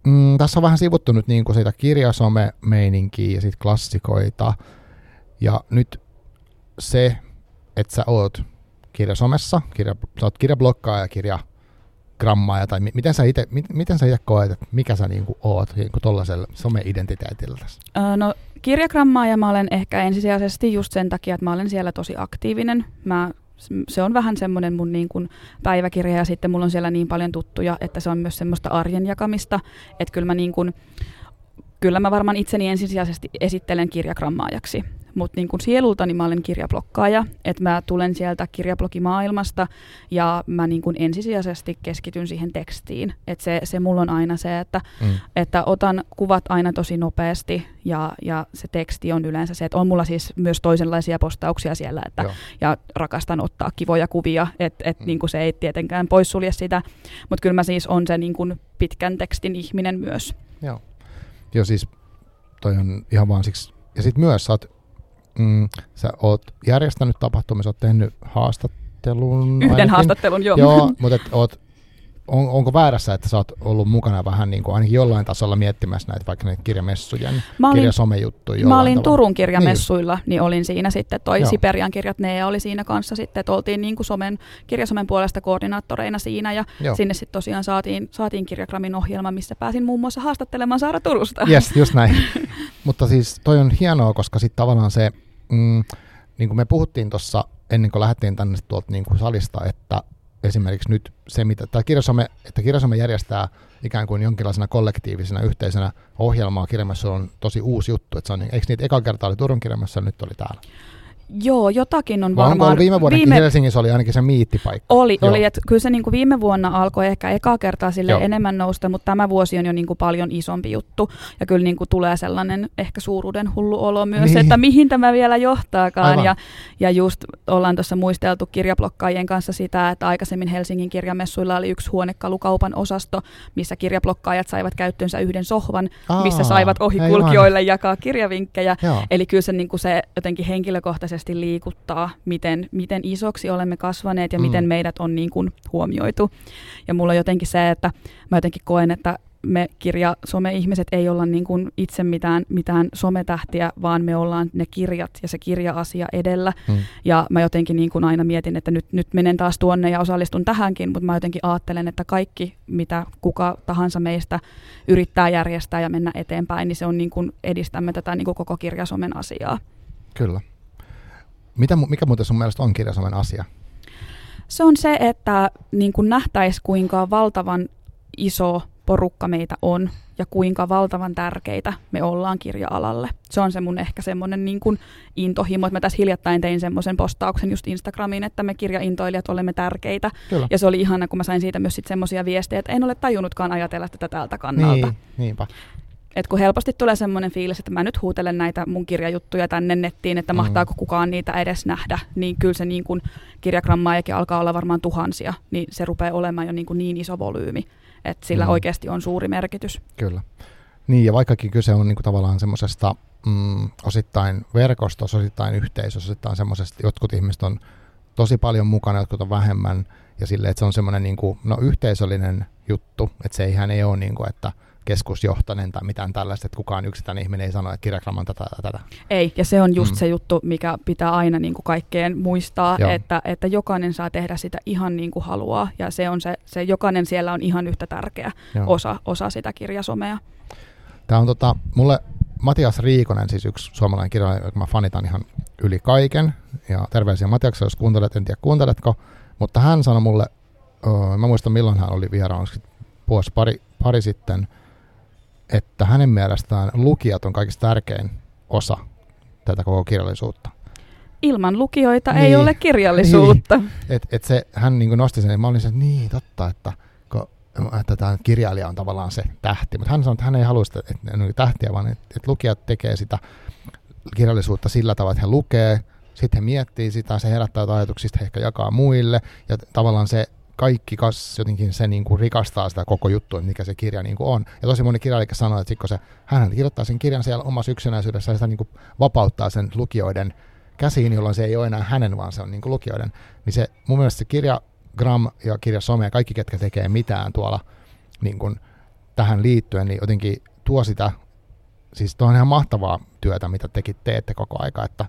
mm, tässä on vähän sivuttu nyt niin kuin sitä kirjasome-meininkiä ja sitten klassikoita. Ja nyt se, että sä oot kirjasomessa, kirja, sä oot kirjablokkaaja ja kirja grammaa, tai miten sä itse miten sä ite koet, että mikä sä niinku oot niinku tuollaisella some-identiteetillä tässä? No kirjagrammaa ja mä olen ehkä ensisijaisesti just sen takia, että mä olen siellä tosi aktiivinen. Mä se on vähän semmoinen mun niin kuin päiväkirja ja sitten mulla on siellä niin paljon tuttuja, että se on myös semmoista arjen jakamista, että kyllä mä niin kuin kyllä mä varmaan itseni ensisijaisesti esittelen kirjagrammaajaksi mutta niin kuin sielultani mä olen kirjablokkaaja, että mä tulen sieltä kirjablogimaailmasta ja mä niin kuin ensisijaisesti keskityn siihen tekstiin. Että se, se mulla on aina se, että, mm. että otan kuvat aina tosi nopeasti ja, ja se teksti on yleensä se, että on mulla siis myös toisenlaisia postauksia siellä, että, ja rakastan ottaa kivoja kuvia, että et, mm. niin kuin se ei tietenkään poissulje sitä, mutta kyllä mä siis on se niin kuin pitkän tekstin ihminen myös. Joo. Joo, siis toi on ihan vaan siksi. Ja sitten myös sä oot mm, sä oot järjestänyt tapahtumia, sä oot tehnyt haastattelun. Yhden ainakin. haastattelun, joo. Joo, mutta et oot, on, onko väärässä, että sä oot ollut mukana vähän niin kuin ainakin jollain tasolla miettimässä näitä vaikka näitä kirjamessujen, mä olin, kirjasomejuttuja? Mä olin tavalla. Turun kirjamessuilla, niin, niin olin siinä sitten, toi Joo. Siperian kirjat, ne oli siinä kanssa sitten, että oltiin niin kuin somen, kirjasomen puolesta koordinaattoreina siinä ja Joo. sinne sitten tosiaan saatiin, saatiin kirjakramin ohjelma, missä pääsin muun muassa haastattelemaan Saara Turusta. Yes, just näin. Mutta siis toi on hienoa, koska sitten tavallaan se, mm, niin kuin me puhuttiin tuossa ennen kuin lähdettiin tänne tuolta niin kuin salista, että esimerkiksi nyt se, mitä, tai kirjasome, että kirjasome järjestää ikään kuin jonkinlaisena kollektiivisena yhteisenä ohjelmaa kirjamassa on tosi uusi juttu. Että se on, eikö niitä eka kertaa oli Turun kirjamassa nyt oli täällä? Joo, jotakin on varmaan. Onko viime vuonna viime... Helsingissä oli ainakin se miittipaikka? Oli, Joo. oli että kyllä se niin kuin viime vuonna alkoi ehkä eka kertaa sille Joo. enemmän nousta, mutta tämä vuosi on jo niin kuin paljon isompi juttu. Ja kyllä niin kuin tulee sellainen ehkä suuruuden hullu olo myös, niin. että mihin tämä vielä johtaakaan. Ja, ja just ollaan tuossa muisteltu kirjablokkaajien kanssa sitä, että aikaisemmin Helsingin kirjamessuilla oli yksi huonekalukaupan osasto, missä kirjablokkaajat saivat käyttöönsä yhden sohvan, Aa, missä saivat ohikulkijoille jakaa kirjavinkkejä. Joo. Eli kyllä se, niin kuin se jotenkin henkilökohtaisesti henkisesti liikuttaa, miten, miten isoksi olemme kasvaneet ja mm. miten meidät on niin kuin huomioitu. Ja mulla on jotenkin se, että mä jotenkin koen, että me kirja some-ihmiset ei olla niin kuin itse mitään, mitään sometähtiä, vaan me ollaan ne kirjat ja se kirja-asia edellä. Mm. Ja mä jotenkin niin kuin aina mietin, että nyt, nyt menen taas tuonne ja osallistun tähänkin, mutta mä jotenkin ajattelen, että kaikki, mitä kuka tahansa meistä yrittää järjestää ja mennä eteenpäin, niin se on niin kuin edistämme tätä niin kuin koko kirjasomen asiaa. Kyllä. Mitä, mikä muuten sun mielestä on kirjasomen asia? Se on se, että niin kuin nähtäisi kuinka valtavan iso porukka meitä on ja kuinka valtavan tärkeitä me ollaan kirja-alalle. Se on se mun ehkä semmoinen niin kuin intohimo, että mä tässä hiljattain tein semmoisen postauksen just Instagramiin, että me kirjaintoilijat olemme tärkeitä. Kyllä. Ja se oli ihana, kun mä sain siitä myös semmoisia viestejä, että en ole tajunnutkaan ajatella tätä tältä kannalta. Niin, niinpä. Et kun helposti tulee semmoinen fiilis, että mä nyt huutelen näitä mun kirjajuttuja tänne nettiin, että mm. mahtaako kukaan niitä edes nähdä, niin kyllä se niin kun kirjagrammaajakin alkaa olla varmaan tuhansia, niin se rupeaa olemaan jo niin, kuin niin iso volyymi, että sillä mm. oikeasti on suuri merkitys. Kyllä. Niin, ja vaikkakin kyse on niin kuin tavallaan semmoisesta mm, osittain verkostossa, osittain yhteisössä, osittain semmoisesta, jotkut ihmiset on tosi paljon mukana, jotkut on vähemmän, ja sille, että se on semmoinen niin kuin, no, yhteisöllinen juttu, että se ihan ei ole niin kuin, että – keskusjohtainen tai mitään tällaista, että kukaan yksittäinen ihminen ei sano, että kirjagramma on tätä ja tätä. Ei, ja se on just mm. se juttu, mikä pitää aina niin kuin kaikkeen muistaa, että, että jokainen saa tehdä sitä ihan niin kuin haluaa, ja se on se, se jokainen siellä on ihan yhtä tärkeä osa, osa sitä kirjasomea. Tämä on tota, mulle Matias Riikonen, siis yksi suomalainen kirjailija, joka mä fanitan ihan yli kaiken, ja terveisiä Matiaksa, jos kuuntelet, en tiedä kuunteletko, mutta hän sanoi mulle, öö, mä muistan milloin hän oli vieraan, vuosi pari, pari sitten, että hänen mielestään lukijat on kaikista tärkein osa tätä koko kirjallisuutta. Ilman lukijoita niin, ei ole kirjallisuutta. Niin. Et, et se, hän niin nosti sen, ja mä olin se, että niin totta, että, että tämä kirjailija on tavallaan se tähti. Mutta hän sanoi, että hän ei halua sitä että ne on tähtiä, vaan että, että lukijat tekee sitä kirjallisuutta sillä tavalla, että he lukee, sitten he miettii sitä, se herättää ajatuksista, he ehkä jakaa muille, ja tavallaan se kaikki kas jotenkin se niin kuin rikastaa sitä koko juttua, mikä se kirja niin kuin on. Ja tosi moni kirjailija sanoo, että kun se, hän kirjoittaa sen kirjan siellä omassa yksinäisyydessä ja sitä niin kuin vapauttaa sen lukijoiden käsiin, jolloin se ei ole enää hänen, vaan se on niin kuin lukijoiden. Niin se, mun mielestä se kirja Gram ja kirja Some ja kaikki, ketkä tekee mitään tuolla niin kuin tähän liittyen, niin jotenkin tuo sitä, siis tuo on ihan mahtavaa työtä, mitä tekin teette koko aika, että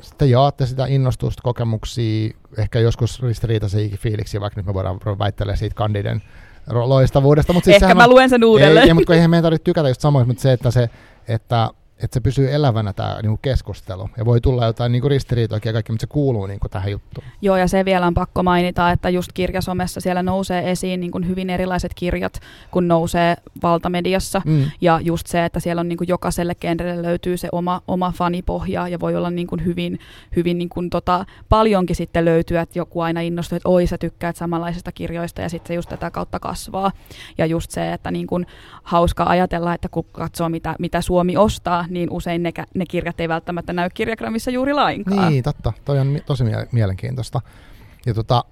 sitten jaatte sitä innostusta, kokemuksia, ehkä joskus ristiriitaisia fiiliksiä, vaikka nyt me voidaan väittelee siitä kandiden loistavuudesta. Mutta siis ehkä mä luen sen uudelleen. Ei, ei, mutta eihän meidän tarvitse tykätä just samoin, mutta se, että, se, että, että se pysyy elävänä tämä niinku keskustelu. Ja voi tulla jotain niinku ristiriitoja ja kaikki, mutta se kuuluu niinku tähän juttuun. Joo, ja se vielä on pakko mainita, että just kirjasomessa siellä nousee esiin niinku hyvin erilaiset kirjat, kun nousee valtamediassa. Mm. Ja just se, että siellä on niinku jokaiselle genrelle löytyy se oma, oma fanipohja ja voi olla niinku hyvin, hyvin niinku tota, paljonkin sitten löytyä, että joku aina innostuu, että oi sä tykkäät samanlaisista kirjoista ja sitten se just tätä kautta kasvaa. Ja just se, että niinku hauska ajatella, että kun katsoo mitä, mitä Suomi ostaa, niin usein ne, ne kirjat ei välttämättä näy kirjakramissa juuri lainkaan. Niin, totta. Toi on tosi mielenkiintoista. Ja tota,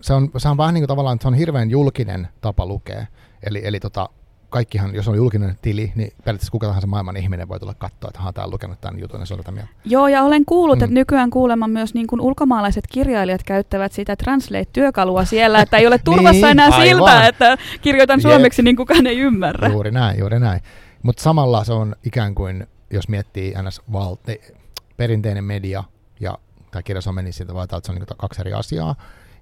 se, on, se on vähän niin kuin tavallaan, että se on hirveän julkinen tapa lukea. Eli, eli tota, kaikkihan, jos on julkinen tili, niin periaatteessa kuka tahansa maailman ihminen voi tulla katsoa, että hän on lukenut tämän jutun ja se on tätä mieltä. Joo, ja olen kuullut, mm. että nykyään kuulemma myös niin kuin ulkomaalaiset kirjailijat käyttävät sitä Translate-työkalua siellä, että ei ole turvassa niin, enää aivan. siltä, että kirjoitan suomeksi, Jep. niin kukaan ei ymmärrä. Juuri näin, juuri näin. Mutta samalla se on ikään kuin, jos miettii ns. Val- perinteinen media ja tämä kirjasome, niin siitä että se on niin kaksi eri asiaa.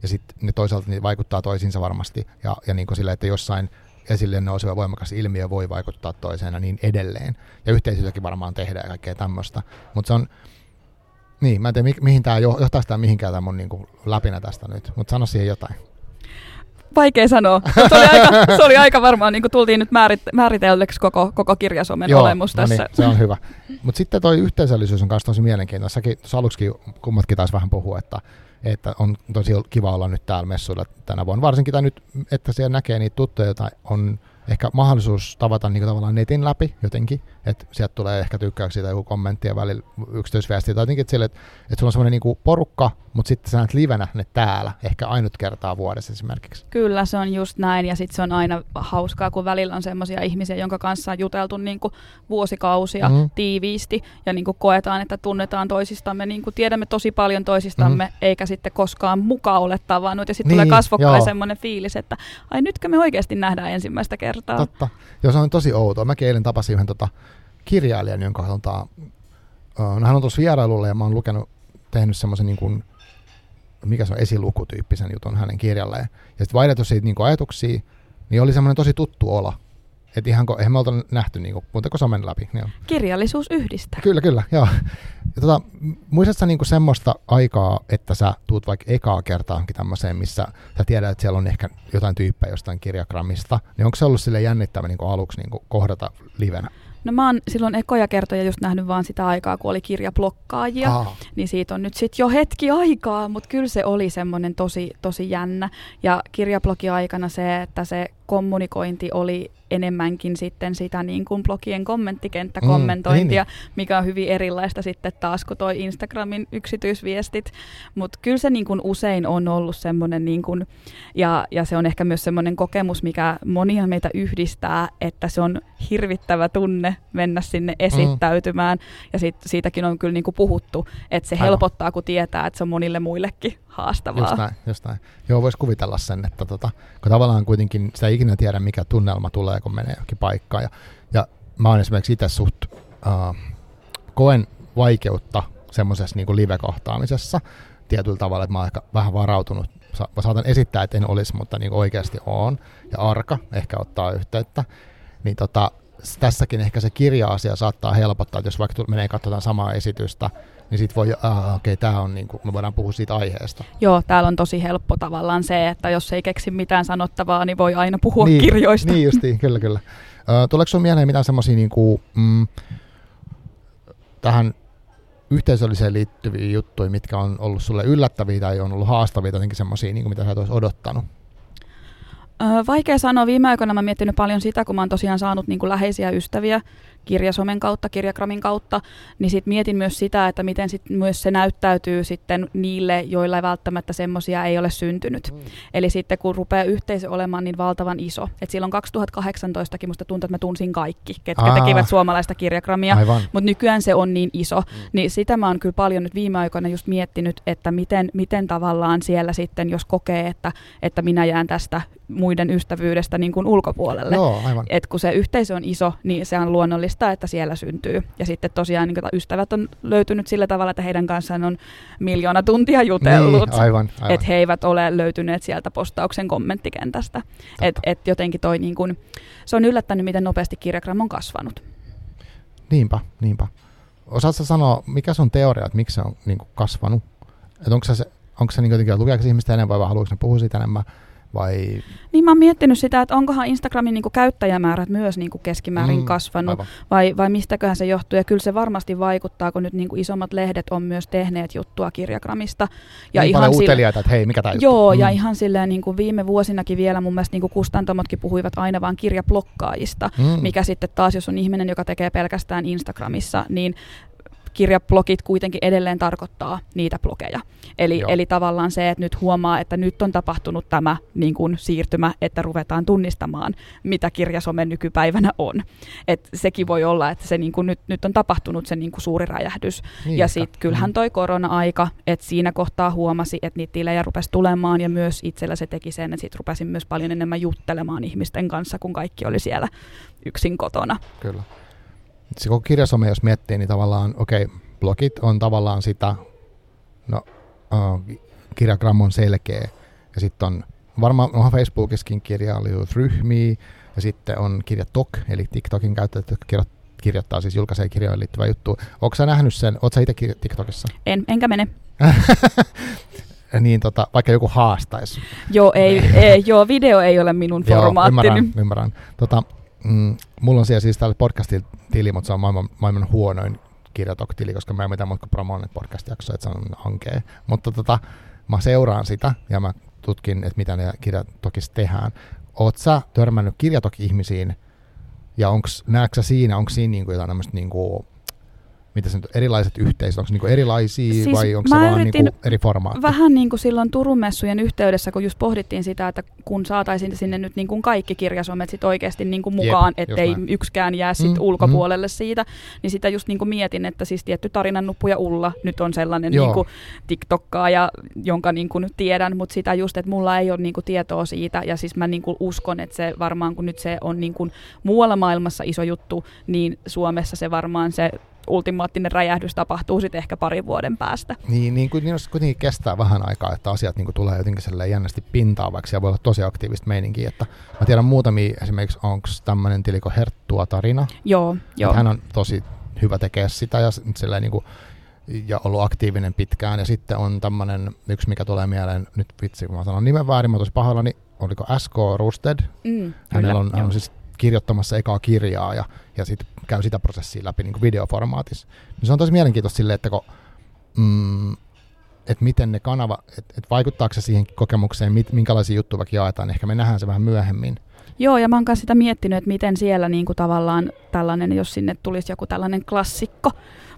Ja sitten ne toisaalta ne vaikuttaa toisiinsa varmasti. Ja, ja niin kuin sille, että jossain esille nouseva voimakas ilmiö voi vaikuttaa toiseen ja niin edelleen. Ja yhteisössäkin varmaan tehdään kaikkea tämmöistä. Mutta se on, niin, mä en tiedä mi- mihin tämä johtaa sitä mihinkään tämä mun niin läpinä tästä nyt, mutta sano siihen jotain vaikea sanoa. Se oli aika, se oli aika varmaan, niin kuin tultiin nyt määrit, määritellyksi koko, koko kirjasomen Joo, olemus no tässä. Niin, se on hyvä. Mutta sitten toi yhteisöllisyys on myös tosi mielenkiintoista. Säkin tuossa aluksi kummatkin taas vähän puhua, että, että on tosi kiva olla nyt täällä messuilla tänä vuonna. Varsinkin tai nyt, että siellä näkee niitä tuttuja, joita on ehkä mahdollisuus tavata niin tavallaan netin läpi jotenkin, että sieltä tulee ehkä tykkäyksiä tai joku kommentti ja välillä yksityisviestiä tai jotenkin, että, sille, että, että sulla on semmoinen niin porukka, mutta sitten sä näet livenä ne täällä, ehkä ainut kertaa vuodessa esimerkiksi. Kyllä, se on just näin ja sitten se on aina hauskaa, kun välillä on semmoisia ihmisiä, jonka kanssa on juteltu niin kuin vuosikausia mm-hmm. tiiviisti ja niin kuin koetaan, että tunnetaan toisistamme, niin kuin tiedämme tosi paljon toisistamme, mm-hmm. eikä sitten koskaan mukaan ole tavannut ja sitten niin, tulee kasvokkain semmoinen fiilis, että ai nytkö me oikeasti nähdään ensimmäistä kertaa. Totta. Joo, se on tosi outoa. Mäkin eilen tapasin yhden tota, kirjailijan, jonka tota, no hän on tuossa vierailulla ja mä oon lukenut, tehnyt semmoisen niin kuin, mikä se on, esilukutyyppisen jutun hänen kirjalleen. Ja sitten vaihdettu siitä niin kuin ajatuksia, niin oli semmoinen tosi tuttu olo. Että ihan eihän me oltu nähty niin kuin, muuta kuin somen läpi. Niin Kirjallisuus yhdistää. Kyllä, kyllä, joo. Ja tota, muistatko niin semmoista aikaa, että sä tuut vaikka ekaa kertaankin tämmöiseen, missä sä tiedät, että siellä on ehkä jotain tyyppejä jostain kirjagrammista, niin onko se ollut sille jännittävä niin aluksi niin kohdata livenä? No mä oon silloin ekoja kertoja just nähnyt vaan sitä aikaa, kun oli kirjablokkaajia, Aa. niin siitä on nyt sitten jo hetki aikaa, mutta kyllä se oli semmoinen tosi, tosi jännä. Ja kirjablogi aikana se, että se kommunikointi oli enemmänkin sitten sitä niin kuin blogien kommenttikenttäkommentointia, mm, niin. mikä on hyvin erilaista sitten taas kuin toi Instagramin yksityisviestit. Mutta kyllä se niin kuin usein on ollut semmoinen, niin kuin, ja, ja se on ehkä myös semmoinen kokemus, mikä monia meitä yhdistää, että se on hirvittävä tunne mennä sinne esittäytymään. Mm. Ja sit, siitäkin on kyllä niin kuin puhuttu, että se Aivan. helpottaa, kun tietää, että se on monille muillekin haastavaa. Just näin, just näin. Joo, voisi kuvitella sen, että tota, kun tavallaan kuitenkin sitä ei ikinä tiedä, mikä tunnelma tulee, kun menee johonkin paikkaan. Ja, ja mä oon esimerkiksi itse suht, uh, koen vaikeutta semmoisessa niin live-kohtaamisessa tietyllä tavalla, että mä oon ehkä vähän varautunut. Sa- mä saatan esittää, että en olisi, mutta niin oikeasti on. Ja arka ehkä ottaa yhteyttä. Niin tota, tässäkin ehkä se kirja-asia saattaa helpottaa, että jos vaikka menee katsotaan samaa esitystä, niin sitten voi, okei, okay, tämä on, niin kuin, me voidaan puhua siitä aiheesta. Joo, täällä on tosi helppo tavallaan se, että jos ei keksi mitään sanottavaa, niin voi aina puhua niin, kirjoista. Niin justiin, kyllä, kyllä. Tuleeko sinulle mieleen mitään semmoisia niin kuin, mm, tähän yhteisölliseen liittyviä juttuja, mitkä on ollut sulle yllättäviä tai on ollut haastavia, jotenkin semmoisia, niin kuin mitä sä et odottanut? Vaikea sanoa. Viime aikoina mä miettinyt paljon sitä, kun mä oon tosiaan saanut niin kuin läheisiä ystäviä kirjasomen kautta, kirjakramin kautta, niin sit mietin myös sitä, että miten sit myös se näyttäytyy sitten niille, joilla ei välttämättä semmoisia ei ole syntynyt. Mm. Eli sitten kun rupeaa yhteisö olemaan niin valtavan iso, että silloin 2018kin musta tuntuu, että mä tunsin kaikki, ketkä Aa. tekivät suomalaista kirjakramia, mutta nykyään se on niin iso, mm. niin sitä mä oon kyllä paljon nyt viime aikoina just miettinyt, että miten, miten tavallaan siellä sitten, jos kokee, että, että minä jään tästä muiden ystävyydestä niin kuin ulkopuolelle. Joo, aivan. Et kun se yhteisö on iso, niin se on luonnollista, että siellä syntyy. Ja sitten tosiaan niin ystävät on löytynyt sillä tavalla, että heidän kanssaan on miljoona tuntia jutellut. Niin, aivan, aivan. Että he eivät ole löytyneet sieltä postauksen kommenttikentästä. Että et jotenkin toi niin kuin, se on yllättänyt, miten nopeasti kirjagram on kasvanut. Niinpä, niinpä. Osaatko sanoa, mikä sun teoria, että miksi se on niin kuin kasvanut? Että onko se, onko se niin jotenkin, että lukeeko ihmistä enemmän vai haluaako ne puhua siitä enemmän? Vai... Niin mä oon miettinyt sitä, että onkohan Instagramin niin käyttäjämäärät myös niin kasvimäärin mm, kasvanut vai, vai mistäköhän se johtuu. Ja kyllä se varmasti vaikuttaa, kun nyt niin isommat lehdet on myös tehneet juttua kirjagramista. Ja niin ihan sille... että hei, mikä tämä Joo, mm. ja ihan silleen niin kuin viime vuosinakin vielä mun mielestä niin kuin kustantamotkin puhuivat aina vain kirjablokkaajista, mm. mikä sitten taas, jos on ihminen, joka tekee pelkästään Instagramissa, niin kirjablogit kuitenkin edelleen tarkoittaa niitä blogeja. Eli, eli tavallaan se, että nyt huomaa, että nyt on tapahtunut tämä niin kuin siirtymä, että ruvetaan tunnistamaan, mitä kirjasome nykypäivänä on. Et sekin voi olla, että se niin kuin nyt, nyt on tapahtunut se niin kuin suuri räjähdys. Niin, ja sitten kyllähän mm. toi korona-aika, että siinä kohtaa huomasi, että niitä tilejä rupesi tulemaan ja myös itsellä se teki sen, että sitten rupesin myös paljon enemmän juttelemaan ihmisten kanssa, kun kaikki oli siellä yksin kotona. Kyllä se koko kirjasome, jos miettii, niin tavallaan, okei, okay, blogit on tavallaan sitä, no, uh, kirjagram on selkeä, ja sitten on varmaan onhan Facebookissakin ryhmiä, ja sitten on kirjatok, eli TikTokin käyttäjät, jotka kirjo, kirjoittaa siis julkaisee kirjoihin liittyvää juttu. Onko sä nähnyt sen, ootko sä itse TikTokissa? En, enkä mene. niin tota, vaikka joku haastaisi. Joo, ei, ei, joo, video ei ole minun formaattini. Joo, ymmärrän, ymmärrän. Tota, mm, mulla on siellä siis tällä podcastilla tili, mutta se on maailman, maailman huonoin kirjatok-tili, koska mä en mitään muuta kuin promoon podcast-jaksoa, että se on hankea. Mutta tota, mä seuraan sitä ja mä tutkin, että mitä ne kirjatokissa tehdään. Oot sä törmännyt kirjatok-ihmisiin ja onks, näetkö siinä, onko siinä niinku jotain tämmöistä niinku, mitä se nyt, erilaiset yhteisöt, onko niinku erilaisia siis vai onko se vaan niinku eri formaatti? Vähän niin kuin silloin Turun messujen yhteydessä, kun just pohdittiin sitä, että kun saataisiin sinne nyt niin kuin kaikki kirjasomet sit oikeasti niin kuin mukaan, Jep, ettei yksikään jää sit mm, ulkopuolelle mm. siitä, niin sitä just niin kuin mietin, että siis tietty tarinan nuppu ja Ulla nyt on sellainen niin kuin TikTokkaaja, jonka niin kuin tiedän, mutta sitä just, että mulla ei ole niin kuin tietoa siitä ja siis mä niin kuin uskon, että se varmaan kun nyt se on niin kuin muualla maailmassa iso juttu, niin Suomessa se varmaan se ultimaattinen räjähdys tapahtuu sitten ehkä parin vuoden päästä. Niin, niin, kuin, niin kuitenkin kestää vähän aikaa, että asiat niin kuin tulee jotenkin jännästi pintaan, vaikka siellä voi olla tosi aktiivista meininkiä. Että mä tiedän muutamia, esimerkiksi onko tämmöinen tiliko Herttua tarina. Joo, joo. Hän on tosi hyvä tekee sitä ja, silleen, niin kuin, ja ollut aktiivinen pitkään. Ja sitten on tämmöinen, yksi mikä tulee mieleen, nyt vitsi kun mä sanon nimen väärin, mä tosi pahalla, niin oliko SK Rusted. Mm, Hänellä on, hän on siis kirjoittamassa ekaa kirjaa ja, ja sitten käy sitä prosessia läpi niin kuin videoformaatissa. Niin se on tosi mielenkiintoista sille, että kun, mm, että miten ne kanava, että et vaikuttaako se siihen kokemukseen, mit, minkälaisia juttuja vaikka jaetaan, ehkä me nähdään se vähän myöhemmin. Joo, ja mä oon sitä miettinyt, että miten siellä niin kuin tavallaan tällainen, jos sinne tulisi joku tällainen klassikko,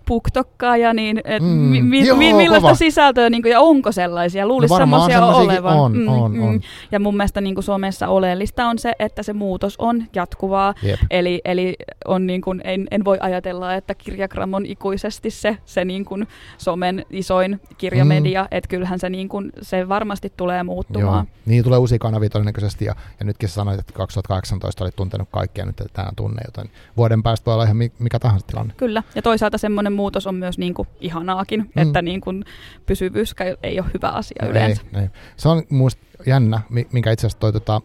BookTokkaaja, niin et mm, mi, mi, joo, mi, millaista kova. sisältöä niin kuin, ja onko sellaisia? Luulisi no semmoisia olevan. On, mm, on, mm. on. Ja mun mielestä niin kuin Suomessa oleellista on se, että se muutos on jatkuvaa. Eli, eli on niin kuin, en, en voi ajatella, että kirjagram on ikuisesti se, se niin kuin somen isoin kirjamedia, mm. että kyllähän se, niin kuin, se varmasti tulee muuttumaan. Joo. Niin tulee uusia kanavia todennäköisesti, ja, ja nytkin sanoit, että 2018 olit tuntenut kaikkia, nyt tänään tunne, joten vuoden päästä voi olla ihan mikä tahansa tilanne. Kyllä, ja toisaalta semmoinen semmoinen muutos on myös niin kuin ihanaakin, mm. että niin kuin pysyvyys ei ole hyvä asia yleensä. Ei, ei. Se on muista jännä, minkä itse asiassa toi tota,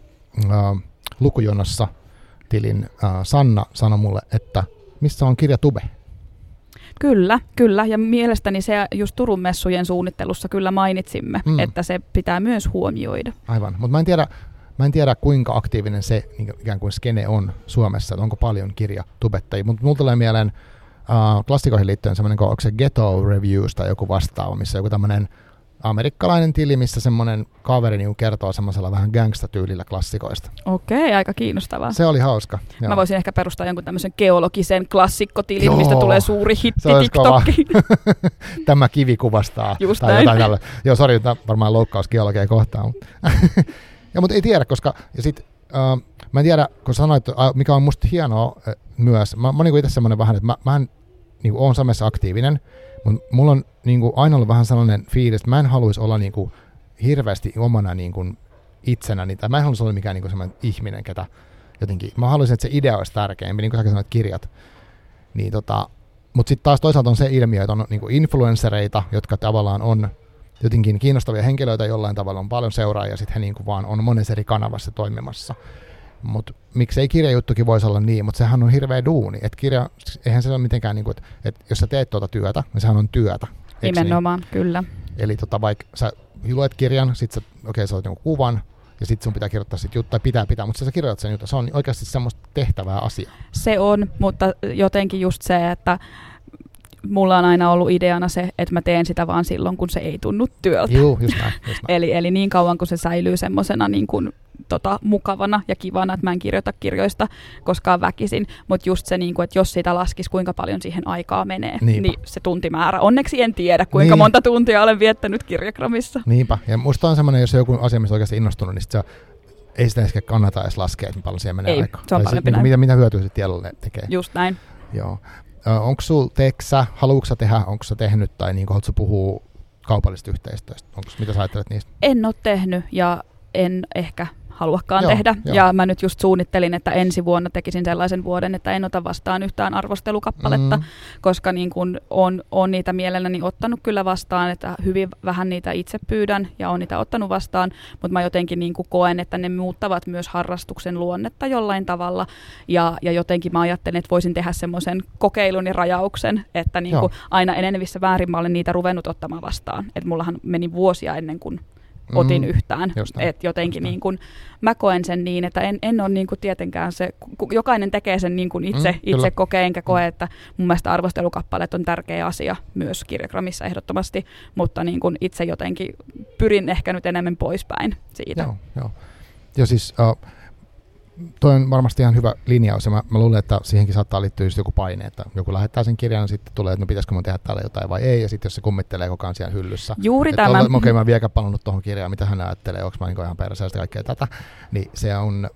lukujonossa tilin uh, Sanna sanoi mulle, että missä on kirja Tube? Kyllä, kyllä. Ja mielestäni se just Turun messujen suunnittelussa kyllä mainitsimme, mm. että se pitää myös huomioida. Aivan, mutta mä en tiedä, Mä en tiedä, kuinka aktiivinen se niin ikään kuin skene on Suomessa, että onko paljon kirjatubettajia, mutta mulla tulee mieleen uh, klassikoihin liittyen semmoinen, onko se Ghetto Reviews tai joku vastaava, missä joku tämmöinen amerikkalainen tili, missä semmoinen kaveri niin kertoo semmoisella vähän gangsta-tyylillä klassikoista. Okei, aika kiinnostavaa. Se oli hauska. Joo. Mä voisin ehkä perustaa jonkun tämmöisen geologisen klassikkotilin, Joo, mistä tulee suuri hitti TikTokki. Tämä kivi kuvastaa. Just tai jotain tällä. Joo, sori, varmaan loukkaus geologia kohtaan. ja, mutta ei tiedä, koska ja sit, uh, mä en tiedä, kun sanoit, uh, mikä on musta hienoa uh, myös, mä, mä oon niin itse semmoinen vähän, että mä, mä en niin kuin, olen somessa aktiivinen, mutta mulla on niin kuin, aina ollut vähän sellainen fiilis, että mä en haluaisi olla niin kuin, hirveästi omana niin kuin, itsenäni, tai mä en haluaisi olla mikään niin kuin, sellainen ihminen, ketä jotenkin, mä haluaisin, että se idea olisi tärkeämpi, niin kuin sä sanoit, kirjat. Niin, tota, mutta sitten taas toisaalta on se ilmiö, että on niin kuin influenssereita, jotka tavallaan on jotenkin kiinnostavia henkilöitä jollain tavalla, on paljon seuraajia, ja sitten he niin kuin vaan on monessa eri kanavassa toimimassa. Mutta miksei kirjajuttukin voisi olla niin, mutta sehän on hirveä duuni. Että kirja, eihän se ole mitenkään niin kuin, että, että jos sä teet tuota työtä, niin sehän on työtä. Nimenomaan, niin? kyllä. Eli tota, vaikka sä luet kirjan, sit sä, okei, okay, sä oot jonkun kuvan, ja sitten sun pitää kirjoittaa sit juttu, tai pitää pitää, mutta sä kirjoitat sen juttu, se on oikeasti semmoista tehtävää asiaa. Se on, mutta jotenkin just se, että mulla on aina ollut ideana se, että mä teen sitä vaan silloin, kun se ei tunnu työltä. Joo, just näin, just näin. eli, eli niin kauan, kun se säilyy semmoisena niin kuin tota, mukavana ja kivana, että mä en kirjoita kirjoista koskaan väkisin, mutta just se, niin kuin, että jos sitä laskisi, kuinka paljon siihen aikaa menee, Niinpä. niin se tuntimäärä. Onneksi en tiedä, kuinka niin. monta tuntia olen viettänyt kirjakramissa. Niinpä, ja musta on semmoinen, jos on joku asia, missä oikeasti innostunut, niin se ei sitä ehkä kannata edes laskea, että paljon siihen menee ei, aikaa. Se on paljon niin, mitä, mitä hyötyä se tiedolle tekee. Just näin. Joo. Onko sulla, teeksä, haluatko tehdä, onko sä tehnyt tai niin haluatko puhua kaupallisesta yhteistyöstä? Onko, mitä sä ajattelet niistä? En ole tehnyt ja en ehkä haluakaan joo, tehdä. Joo. Ja mä nyt just suunnittelin, että ensi vuonna tekisin sellaisen vuoden, että en ota vastaan yhtään arvostelukappaletta, mm. koska niin kun on, on niitä mielelläni ottanut kyllä vastaan, että hyvin vähän niitä itse pyydän ja on niitä ottanut vastaan, mutta mä jotenkin niin koen, että ne muuttavat myös harrastuksen luonnetta jollain tavalla. Ja, ja jotenkin mä ajattelen, että voisin tehdä semmoisen kokeilun ja rajauksen, että niin aina enenevissä väärin mä olen niitä ruvennut ottamaan vastaan. Että mullahan meni vuosia ennen kuin otin mm, yhtään. että jotenkin niin kuin, mä koen sen niin, että en, en ole niin tietenkään se, jokainen tekee sen niin kuin itse, mm, itse kokee, enkä koe, mm. että mun mielestä arvostelukappaleet on tärkeä asia myös kirjagramissa ehdottomasti, mutta niin kuin itse jotenkin pyrin ehkä nyt enemmän poispäin siitä. Joo, joo. Ja siis uh, toi on varmasti ihan hyvä linjaus ja mä, mä luulen, että siihenkin saattaa liittyä just joku paine, että joku lähettää sen kirjan ja sitten tulee, että no pitäisikö mun tehdä täällä jotain vai ei ja sitten jos se kummittelee koko ajan siellä hyllyssä. Juuri että tämä. Okei, okay, mä en vieläkään palannut tuohon kirjaan, mitä hän ajattelee, onko mä niin ihan perässä kaikkea tätä, niin se on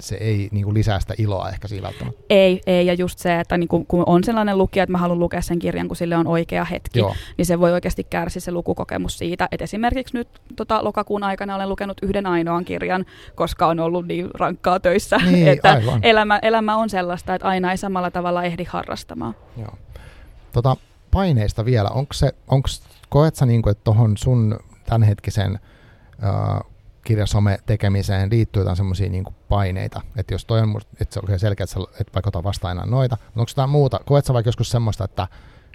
se ei niin kuin lisää sitä iloa ehkä siinä välttämättä. Ei, ei, ja just se, että niin kuin, kun on sellainen lukija, että mä haluan lukea sen kirjan, kun sille on oikea hetki, Joo. niin se voi oikeasti kärsiä se lukukokemus siitä, että esimerkiksi nyt tota, lokakuun aikana olen lukenut yhden ainoan kirjan, koska on ollut niin rankkaa töissä, niin, että elämä, elämä on sellaista, että aina ei samalla tavalla ehdi harrastamaan. Joo. Tota, paineista vielä, onko se, onko, koet sä niin kuin, että tuohon sun tämänhetkisen uh, kirjasome tekemiseen liittyy jotain semmoisia niin paineita, että jos toi on, että se on selkeä, että, että vaikka ota vastaan enää noita, mutta onko jotain muuta, koet sä vaikka joskus semmoista, että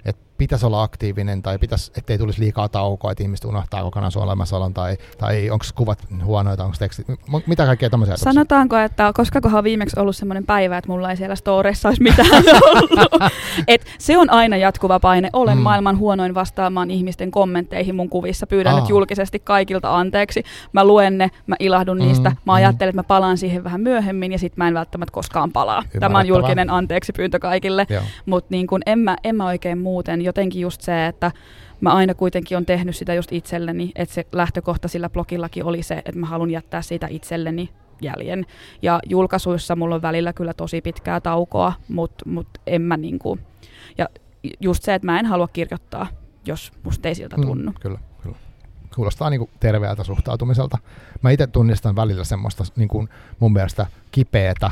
että pitäisi olla aktiivinen tai pitäisi, ettei tulisi liikaa taukoa, että ihmiset unohtaa kokonaan sun olemassaolon tai, tai onko kuvat huonoita, onko tekstit, mitä kaikkea tämmöisiä Sanotaanko, että koska on viimeksi ollut semmoinen päivä, että mulla ei siellä storeissa olisi mitään ollut. Et se on aina jatkuva paine. Olen mm. maailman huonoin vastaamaan ihmisten kommentteihin mun kuvissa. Pyydän Aa. nyt julkisesti kaikilta anteeksi. Mä luen ne, mä ilahdun mm. niistä. Mä mm. ajattelen, että mä palaan siihen vähän myöhemmin ja sitten mä en välttämättä koskaan palaa. Tämä on julkinen anteeksi pyyntö kaikille. Mutta niin en, mä, en mä oikein muuten. Jotenkin just se, että mä aina kuitenkin on tehnyt sitä just itselleni, että se lähtökohta sillä blogillakin oli se, että mä haluan jättää siitä itselleni jäljen. Ja julkaisuissa mulla on välillä kyllä tosi pitkää taukoa, mutta mut en mä niinku, ja just se, että mä en halua kirjoittaa, jos musta ei siltä mm, tunnu. Mm, kyllä, kyllä. Kuulostaa niinku terveeltä suhtautumiselta. Mä itse tunnistan välillä semmoista niinku mun mielestä kipeätä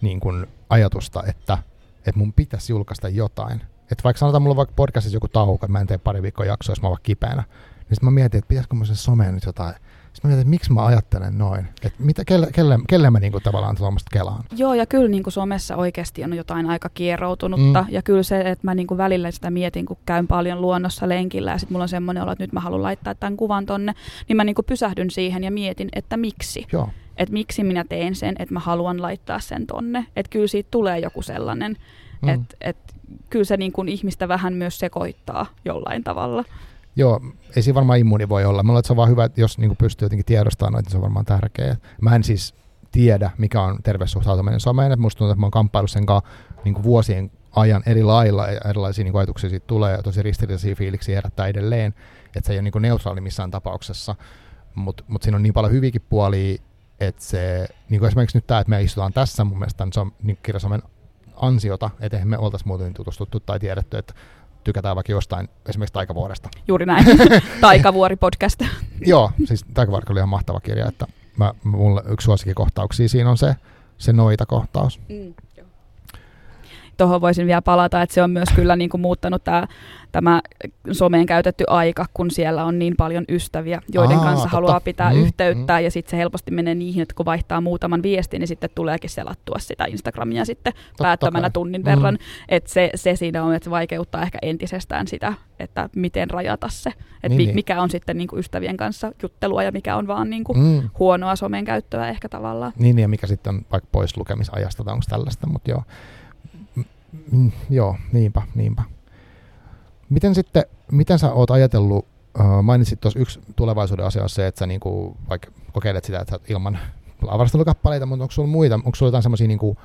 niinku ajatusta, että, että mun pitäisi julkaista jotain että vaikka sanotaan mulla on vaikka podcastissa joku tauko, että mä en tee pari viikkoa jaksoa, jos mä oon vaikka kipeänä, niin sitten mä mietin, että pitäisikö mä sen someen nyt jotain. Sitten mä mietin, että miksi mä ajattelen noin. Että mitä, kelle, kelle, kelle mä niinku tavallaan tuommoista kelaan. Joo, ja kyllä niinku somessa oikeasti on jotain aika kieroutunutta. Mm. Ja kyllä se, että mä niinku välillä sitä mietin, kun käyn paljon luonnossa lenkillä ja sitten mulla on semmoinen olo, että nyt mä haluan laittaa tämän kuvan tonne, niin mä niinku pysähdyn siihen ja mietin, että miksi. Joo. Että miksi minä teen sen, että mä haluan laittaa sen tonne. Että kyllä siitä tulee joku sellainen, mm. että et kyllä se niin kuin ihmistä vähän myös sekoittaa jollain tavalla. Joo, ei siinä varmaan immuuni voi olla. Mulla se on vaan hyvä, että jos niin kuin pystyy jotenkin tiedostamaan noita, niin se on varmaan tärkeää. Mä en siis tiedä, mikä on terveyssuhtautuminen someen. Että musta tuntuu, että mä oon kamppailu sen kanssa niin kuin vuosien ajan eri lailla ja erilaisia niin ajatuksia siitä tulee ja tosi ristiriitaisia fiiliksiä herättää edelleen. Että se ei ole niin kuin neutraali missään tapauksessa. Mutta mut siinä on niin paljon hyviäkin puolia, että se, niin kuin esimerkiksi nyt tämä, että me istutaan tässä, mun mielestä se on niin kirjasomen ansiota, että eihän me oltaisi muuten tutustuttu tai tiedetty, että tykätään vaikka jostain, esimerkiksi Taikavuoresta. Juuri näin. Taikavuori-podcast. Joo, siis Taikavuori oli ihan mahtava kirja, että mä, mulle yksi suosikkikohtauksia siinä on se, se noita-kohtaus. Mm, tuohon voisin vielä palata, että se on myös kyllä niin kuin muuttanut tämä, tämä someen käytetty aika, kun siellä on niin paljon ystäviä, joiden Aa, kanssa totta. haluaa pitää mm, yhteyttä, mm. ja sitten se helposti menee niihin, että kun vaihtaa muutaman viestin, niin sitten tuleekin selattua sitä Instagramia sitten totta päättömänä kai. tunnin mm. verran, että se, se siinä on, että se vaikeuttaa ehkä entisestään sitä, että miten rajata se, että niin, niin. mikä on sitten niin kuin ystävien kanssa juttelua ja mikä on vaan niin kuin mm. huonoa somen käyttöä ehkä tavallaan. Niin, ja mikä sitten on vaikka pois lukemisajasta tai onko tällaista, mutta joo. Mm, joo, niinpä, niinpä. Miten sitten, miten sä oot ajatellut, mainitsit tuossa yksi tulevaisuuden asia on se, että sä niinku, vaikka kokeilet sitä, että ilman avarustelukappaleita, mutta onko sulla muita, onko sulla jotain semmoisia niinku,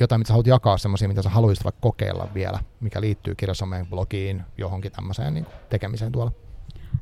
jotain, mitä sä haluat jakaa, semmoisia, mitä sä haluaisit vaikka kokeilla vielä, mikä liittyy kirjasomeen, blogiin, johonkin tämmöiseen niin tekemiseen tuolla?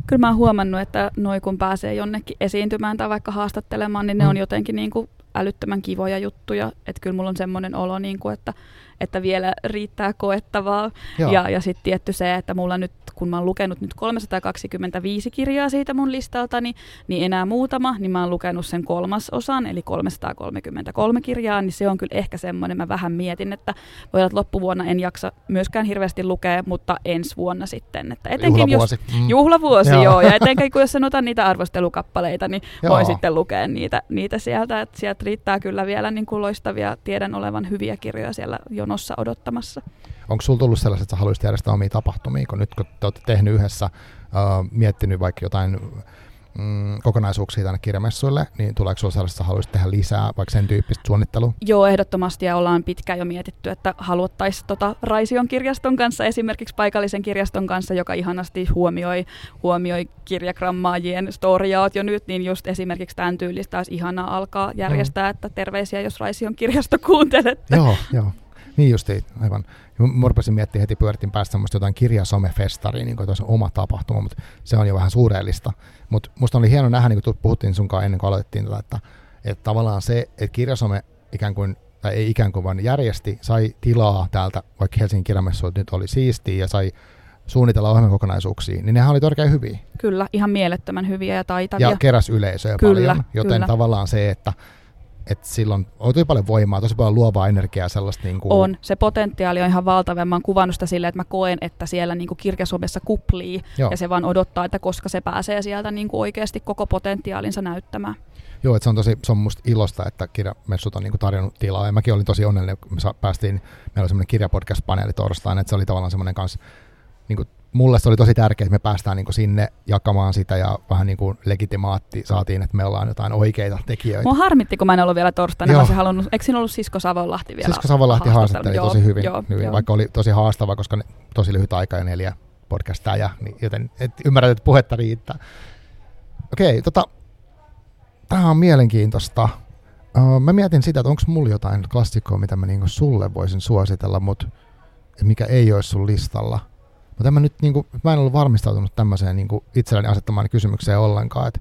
Kyllä mä oon huomannut, että noi kun pääsee jonnekin esiintymään tai vaikka haastattelemaan, niin ne mm. on jotenkin niin kuin älyttömän kivoja juttuja. Että kyllä mulla on semmoinen olo, niin kuin, että, että vielä riittää koettavaa. Joo. Ja, ja sitten tietty se, että mulla nyt kun mä oon lukenut nyt 325 kirjaa siitä mun listaltani, niin enää muutama, niin mä oon lukenut sen kolmasosan, eli 333 kirjaa, niin se on kyllä ehkä semmoinen, mä vähän mietin, että voi olla, että loppuvuonna en jaksa myöskään hirveästi lukea, mutta ensi vuonna sitten. Että etenkin juhlavuosi. Jos, mm. Juhlavuosi, joo. joo. Ja etenkin kun jos sanotaan niitä arvostelukappaleita, niin joo. voin sitten lukea niitä, niitä sieltä, että sieltä riittää kyllä vielä niin kuin loistavia, tiedän olevan hyviä kirjoja siellä jonossa odottamassa. Onko sulla tullut sellaiset, että sä haluaisit järjestää omia tapahtumia, kun nyt kun te olette tehnyt yhdessä, uh, miettinyt vaikka jotain mm, kokonaisuuksia tänne kirjamessuille, niin tuleeko sinulla sellaista, että haluaisit tehdä lisää vaikka sen tyyppistä suunnittelua? Joo, ehdottomasti ja ollaan pitkään jo mietitty, että haluttaisiin tota Raision kirjaston kanssa, esimerkiksi paikallisen kirjaston kanssa, joka ihanasti huomioi, huomioi kirjagrammaajien storiaat jo nyt, niin just esimerkiksi tämän tyylistä olisi ihanaa alkaa järjestää, mm. että terveisiä, jos Raision kirjasto kuuntelette. Joo, joo. Niin justiin, aivan. Mä rupesin miettimään heti pyöritin päästä semmoista jotain kirjasomefestaria, niin kuin oma tapahtuma, mutta se on jo vähän suureellista. Mutta musta oli hieno nähdä, niin kuin puhuttiin sunkaan ennen kuin aloitettiin tätä, että, että tavallaan se, että kirjasome ikään kuin tai ei ikään kuin vaan järjesti, sai tilaa täältä, vaikka Helsingin kirjamessuilta nyt oli siistiä ja sai suunnitella ohjelmakokonaisuuksia, niin nehän oli todella hyviä. Kyllä, ihan mielettömän hyviä ja taitavia. Ja keräs yleisöä kyllä, paljon, joten kyllä. tavallaan se, että että silloin on tosi paljon voimaa, tosi paljon luovaa energiaa sellaista. Niin kuin... On, se potentiaali on ihan valtava. Mä oon kuvannut sitä silleen, että mä koen, että siellä niin kuin kirkasomessa kuplii Joo. ja se vaan odottaa, että koska se pääsee sieltä niin kuin oikeasti koko potentiaalinsa näyttämään. Joo, että se on tosi se on musta ilosta, että kirjamessut on niin kuin tarjonnut tilaa. Ja mäkin olin tosi onnellinen, kun me päästiin, meillä oli semmoinen kirjapodcast-paneeli torstaina, että se oli tavallaan semmoinen kanssa niin kuin mulle se oli tosi tärkeää, että me päästään niin kuin sinne jakamaan sitä ja vähän niin kuin legitimaatti saatiin, että me ollaan jotain oikeita tekijöitä. Mua harmitti, kun mä en ollut vielä torstaina. Joo. Mä halunnut, eikö siinä ollut Sisko Savonlahti vielä? Sisko Savonlahti haastatteli tosi hyvin, joo, hyvin joo. vaikka oli tosi haastava, koska ne, tosi lyhyt aika ja neljä podcastaa, ja, niin, joten et ymmärrät, että puhetta riittää. Okei, tota, tämä on mielenkiintoista. Uh, mä mietin sitä, että onko mulla jotain klassikkoa, mitä mä niinku sulle voisin suositella, mutta mikä ei olisi sun listalla – mutta mä nyt niinku, mä en ollut varmistautunut tämmöiseen niinku itselleni asettamaan kysymykseen ollenkaan.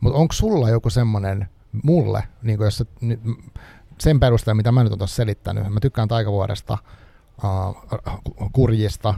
Mutta onko sulla joku semmoinen mulle, niinku jos nyt, sen perusteella, mitä mä nyt olen selittänyt, mä tykkään taikavuodesta, uh, kurjista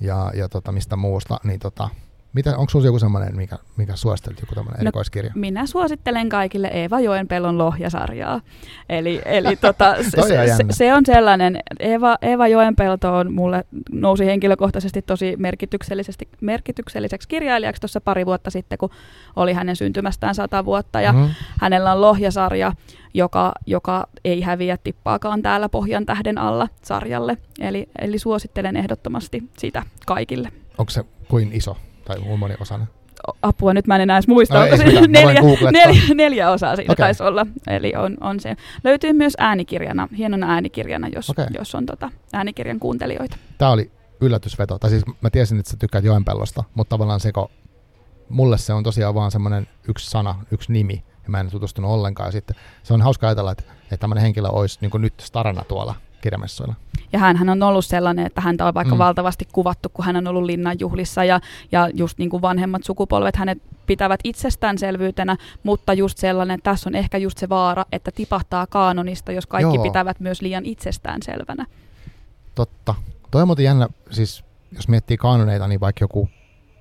ja, ja tota, mistä muusta, niin tota, mitä, onko sinulla joku semmoinen, mikä, mikä suosittelet, joku tämmöinen no, erikoiskirja? Minä suosittelen kaikille Eeva Joenpelon lohjasarjaa. Eli, eli tota, se, se, se, on sellainen, Eeva, Eeva Joenpelto on mulle nousi henkilökohtaisesti tosi merkityksellisesti, merkitykselliseksi kirjailijaksi tuossa pari vuotta sitten, kun oli hänen syntymästään sata vuotta. Ja mm. hänellä on lohjasarja, joka, joka ei häviä tippaakaan täällä Pohjan tähden alla sarjalle. Eli, eli suosittelen ehdottomasti sitä kaikille. Onko se kuin iso? Tai osainen? Apua, nyt mä en enää edes muista, no, onko se neljä, neljä, neljä osaa siinä okay. taisi olla. Eli on, on se. Löytyy myös äänikirjana, hienona äänikirjana, jos, okay. jos on tota äänikirjan kuuntelijoita. Tämä oli yllätysveto. Tai siis mä tiesin, että sä tykkäät Joenpellosta, mutta tavallaan seko, mulle se on tosiaan vaan semmoinen yksi sana, yksi nimi, ja mä en tutustunut ollenkaan. Ja sitten se on hauska ajatella, että, että tämmöinen henkilö olisi niin nyt starana tuolla kirjamessuilla. Ja hän on ollut sellainen, että häntä on vaikka mm. valtavasti kuvattu, kun hän on ollut linnanjuhlissa ja, ja just niin kuin vanhemmat sukupolvet hänet pitävät itsestäänselvyytenä, mutta just sellainen, että tässä on ehkä just se vaara, että tipahtaa kaanonista, jos kaikki Joo. pitävät myös liian itsestäänselvänä. Totta. Toi on muuten jännä, siis jos miettii kaanoneita, niin vaikka joku,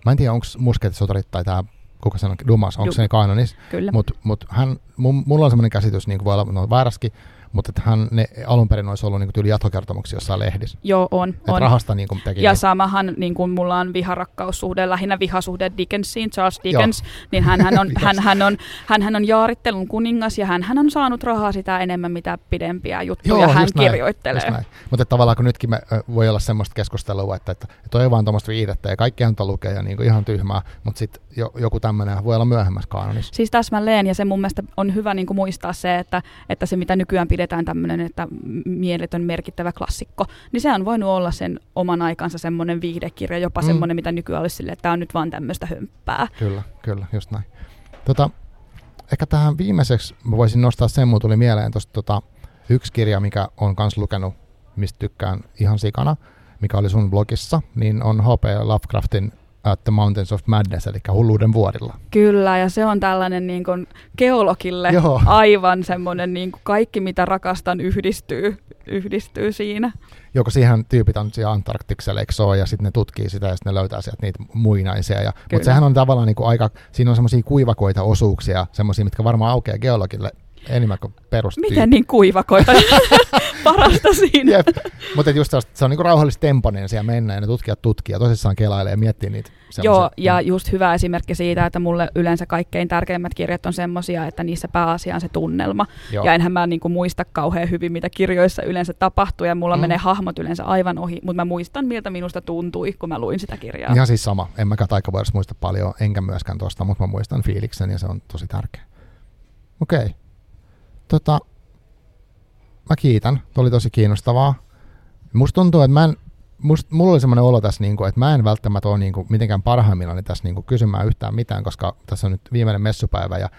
mä en tiedä onko musketisotarit tai tämä kuka sanoo, Dumas, onko se kaanonis? Kyllä. Mutta mut hän, mulla on sellainen käsitys, niin kuin voi olla no, vääraskin, mutta että hän ne alun perin olisi ollut niin kuin, tyyli jatkokertomuksia jossain lehdissä. Joo, on. Että on. rahasta niin kuin, teki. Ja niin- samahan niin kuin mulla on viharakkaussuhde, lähinnä vihasuhde Dickensiin, Charles Dickens, Joo. niin hän, hän, on, hän, hän, on, hän, hän on jaarittelun kuningas ja hän, hän on saanut rahaa sitä enemmän, mitä pidempiä juttuja Joo, hän just näin, kirjoittelee. Just näin. Mutta tavallaan kun nytkin me voi olla semmoista keskustelua, että, että toi on vaan tuommoista viihdettä ja kaikki antaa lukea ja niin kuin ihan tyhmää, mutta sitten jo, joku tämmöinen voi olla myöhemmässä kaanonissa. Siis täsmälleen, ja se mun mielestä on hyvä niin kuin muistaa se, että, että se mitä nykyään pidetään tämmöinen, että mieletön merkittävä klassikko, niin se on voinut olla sen oman aikansa semmoinen viihdekirja, jopa Mm. mm. semmoinen, mitä nykyään olisi silleen, että tämä on nyt vaan tämmöistä hömppää. Kyllä, kyllä, just näin. Tota, ehkä tähän viimeiseksi mä voisin nostaa sen, mulla tuli mieleen tuosta tota, yksi kirja, mikä on kans lukenut, mistä tykkään ihan sikana, mikä oli sun blogissa, niin on H.P. Lovecraftin At the Mountains of Madness, eli hulluuden vuorilla. Kyllä, ja se on tällainen niin kuin geologille Joo. aivan semmoinen niin kuin kaikki, mitä rakastan, yhdistyy, yhdistyy siinä. Joko siihen tyypit on siellä Antarktiksella, eikö se ole, ja sitten ne tutkii sitä ja sitten ne löytää sieltä niitä muinaisia. Ja, mutta sehän on tavallaan niin kuin aika, siinä on semmoisia kuivakoita osuuksia, semmoisia, mitkä varmaan aukeaa geologille enemmän kuin perustyyppi. Miten niin kuivakoita? Parasta siinä. Jep. Mutta just se on niinku rauhallista temponen siellä mennään ja ne tutkijat tutkii ja tosissaan kelailee ja miettii niitä. Joo, semmosia- ja just hyvä esimerkki siitä, että mulle yleensä kaikkein tärkeimmät kirjat on semmosia, että niissä pääasia on se tunnelma. Joo. Ja enhän mä niinku muista kauhean hyvin, mitä kirjoissa yleensä tapahtuu, ja mulla mm. menee hahmot yleensä aivan ohi, mutta mä muistan, miltä minusta tuntui, kun mä luin sitä kirjaa. Ihan siis sama. En mäkään taikavuodessa muista paljon, enkä myöskään tuosta, mutta mä muistan fiiliksen ja se on tosi tärkeä. Okei. Okay. Tota, mä kiitän. Tuo oli tosi kiinnostavaa. Musta tuntuu, että mä en, must, mulla oli semmoinen olo tässä, niin kuin, että mä en välttämättä ole niin kuin, mitenkään parhaimmillani tässä niin kuin, kysymään yhtään mitään, koska tässä on nyt viimeinen messupäivä. Ja,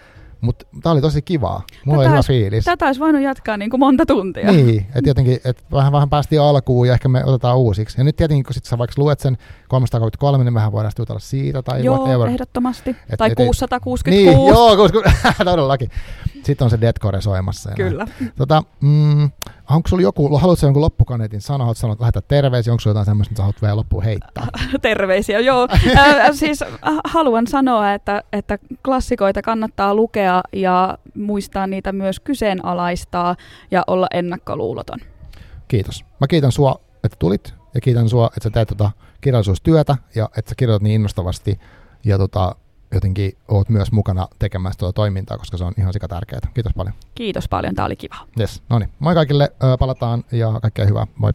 mutta tää oli tosi kivaa. Mulla oli Tätä hyvä olisi- fiilis. Tätä olisi voinut jatkaa niin kuin monta tuntia. Niin, että jotenkin, että vähän, vähän päästiin alkuun ja ehkä me otetaan uusiksi. Ja nyt tietenkin, kun sit sä vaikka luet sen 333, niin vähän voidaan sitten jutella siitä tai Joo, whatever. ehdottomasti. Et- tai et- et- 666. Niin, joo, koska, todellakin. Sitten on se deadcore soimassa. ja näin. Kyllä. Tota, mm, onko sulla joku, haluatko jonkun loppukaneetin sanoa, haluatko sanoa, lähetä terveisiä, onko sulla jotain semmoista, mitä haluat vielä loppuun heittää? Terveisiä, joo. Äh, siis haluan sanoa, että, että klassikoita kannattaa lukea ja muistaa niitä myös kyseenalaistaa ja olla ennakkoluuloton. Kiitos. Mä kiitän sua, että tulit ja kiitän sua, että sä teet tota kirjallisuustyötä ja että sä kirjoitat niin innostavasti ja tota, jotenkin oot myös mukana tekemässä tuota toimintaa, koska se on ihan sika tärkeää. Kiitos paljon. Kiitos paljon, tämä oli kiva. Yes, no niin. Moi kaikille, palataan ja kaikkea hyvää. Moi.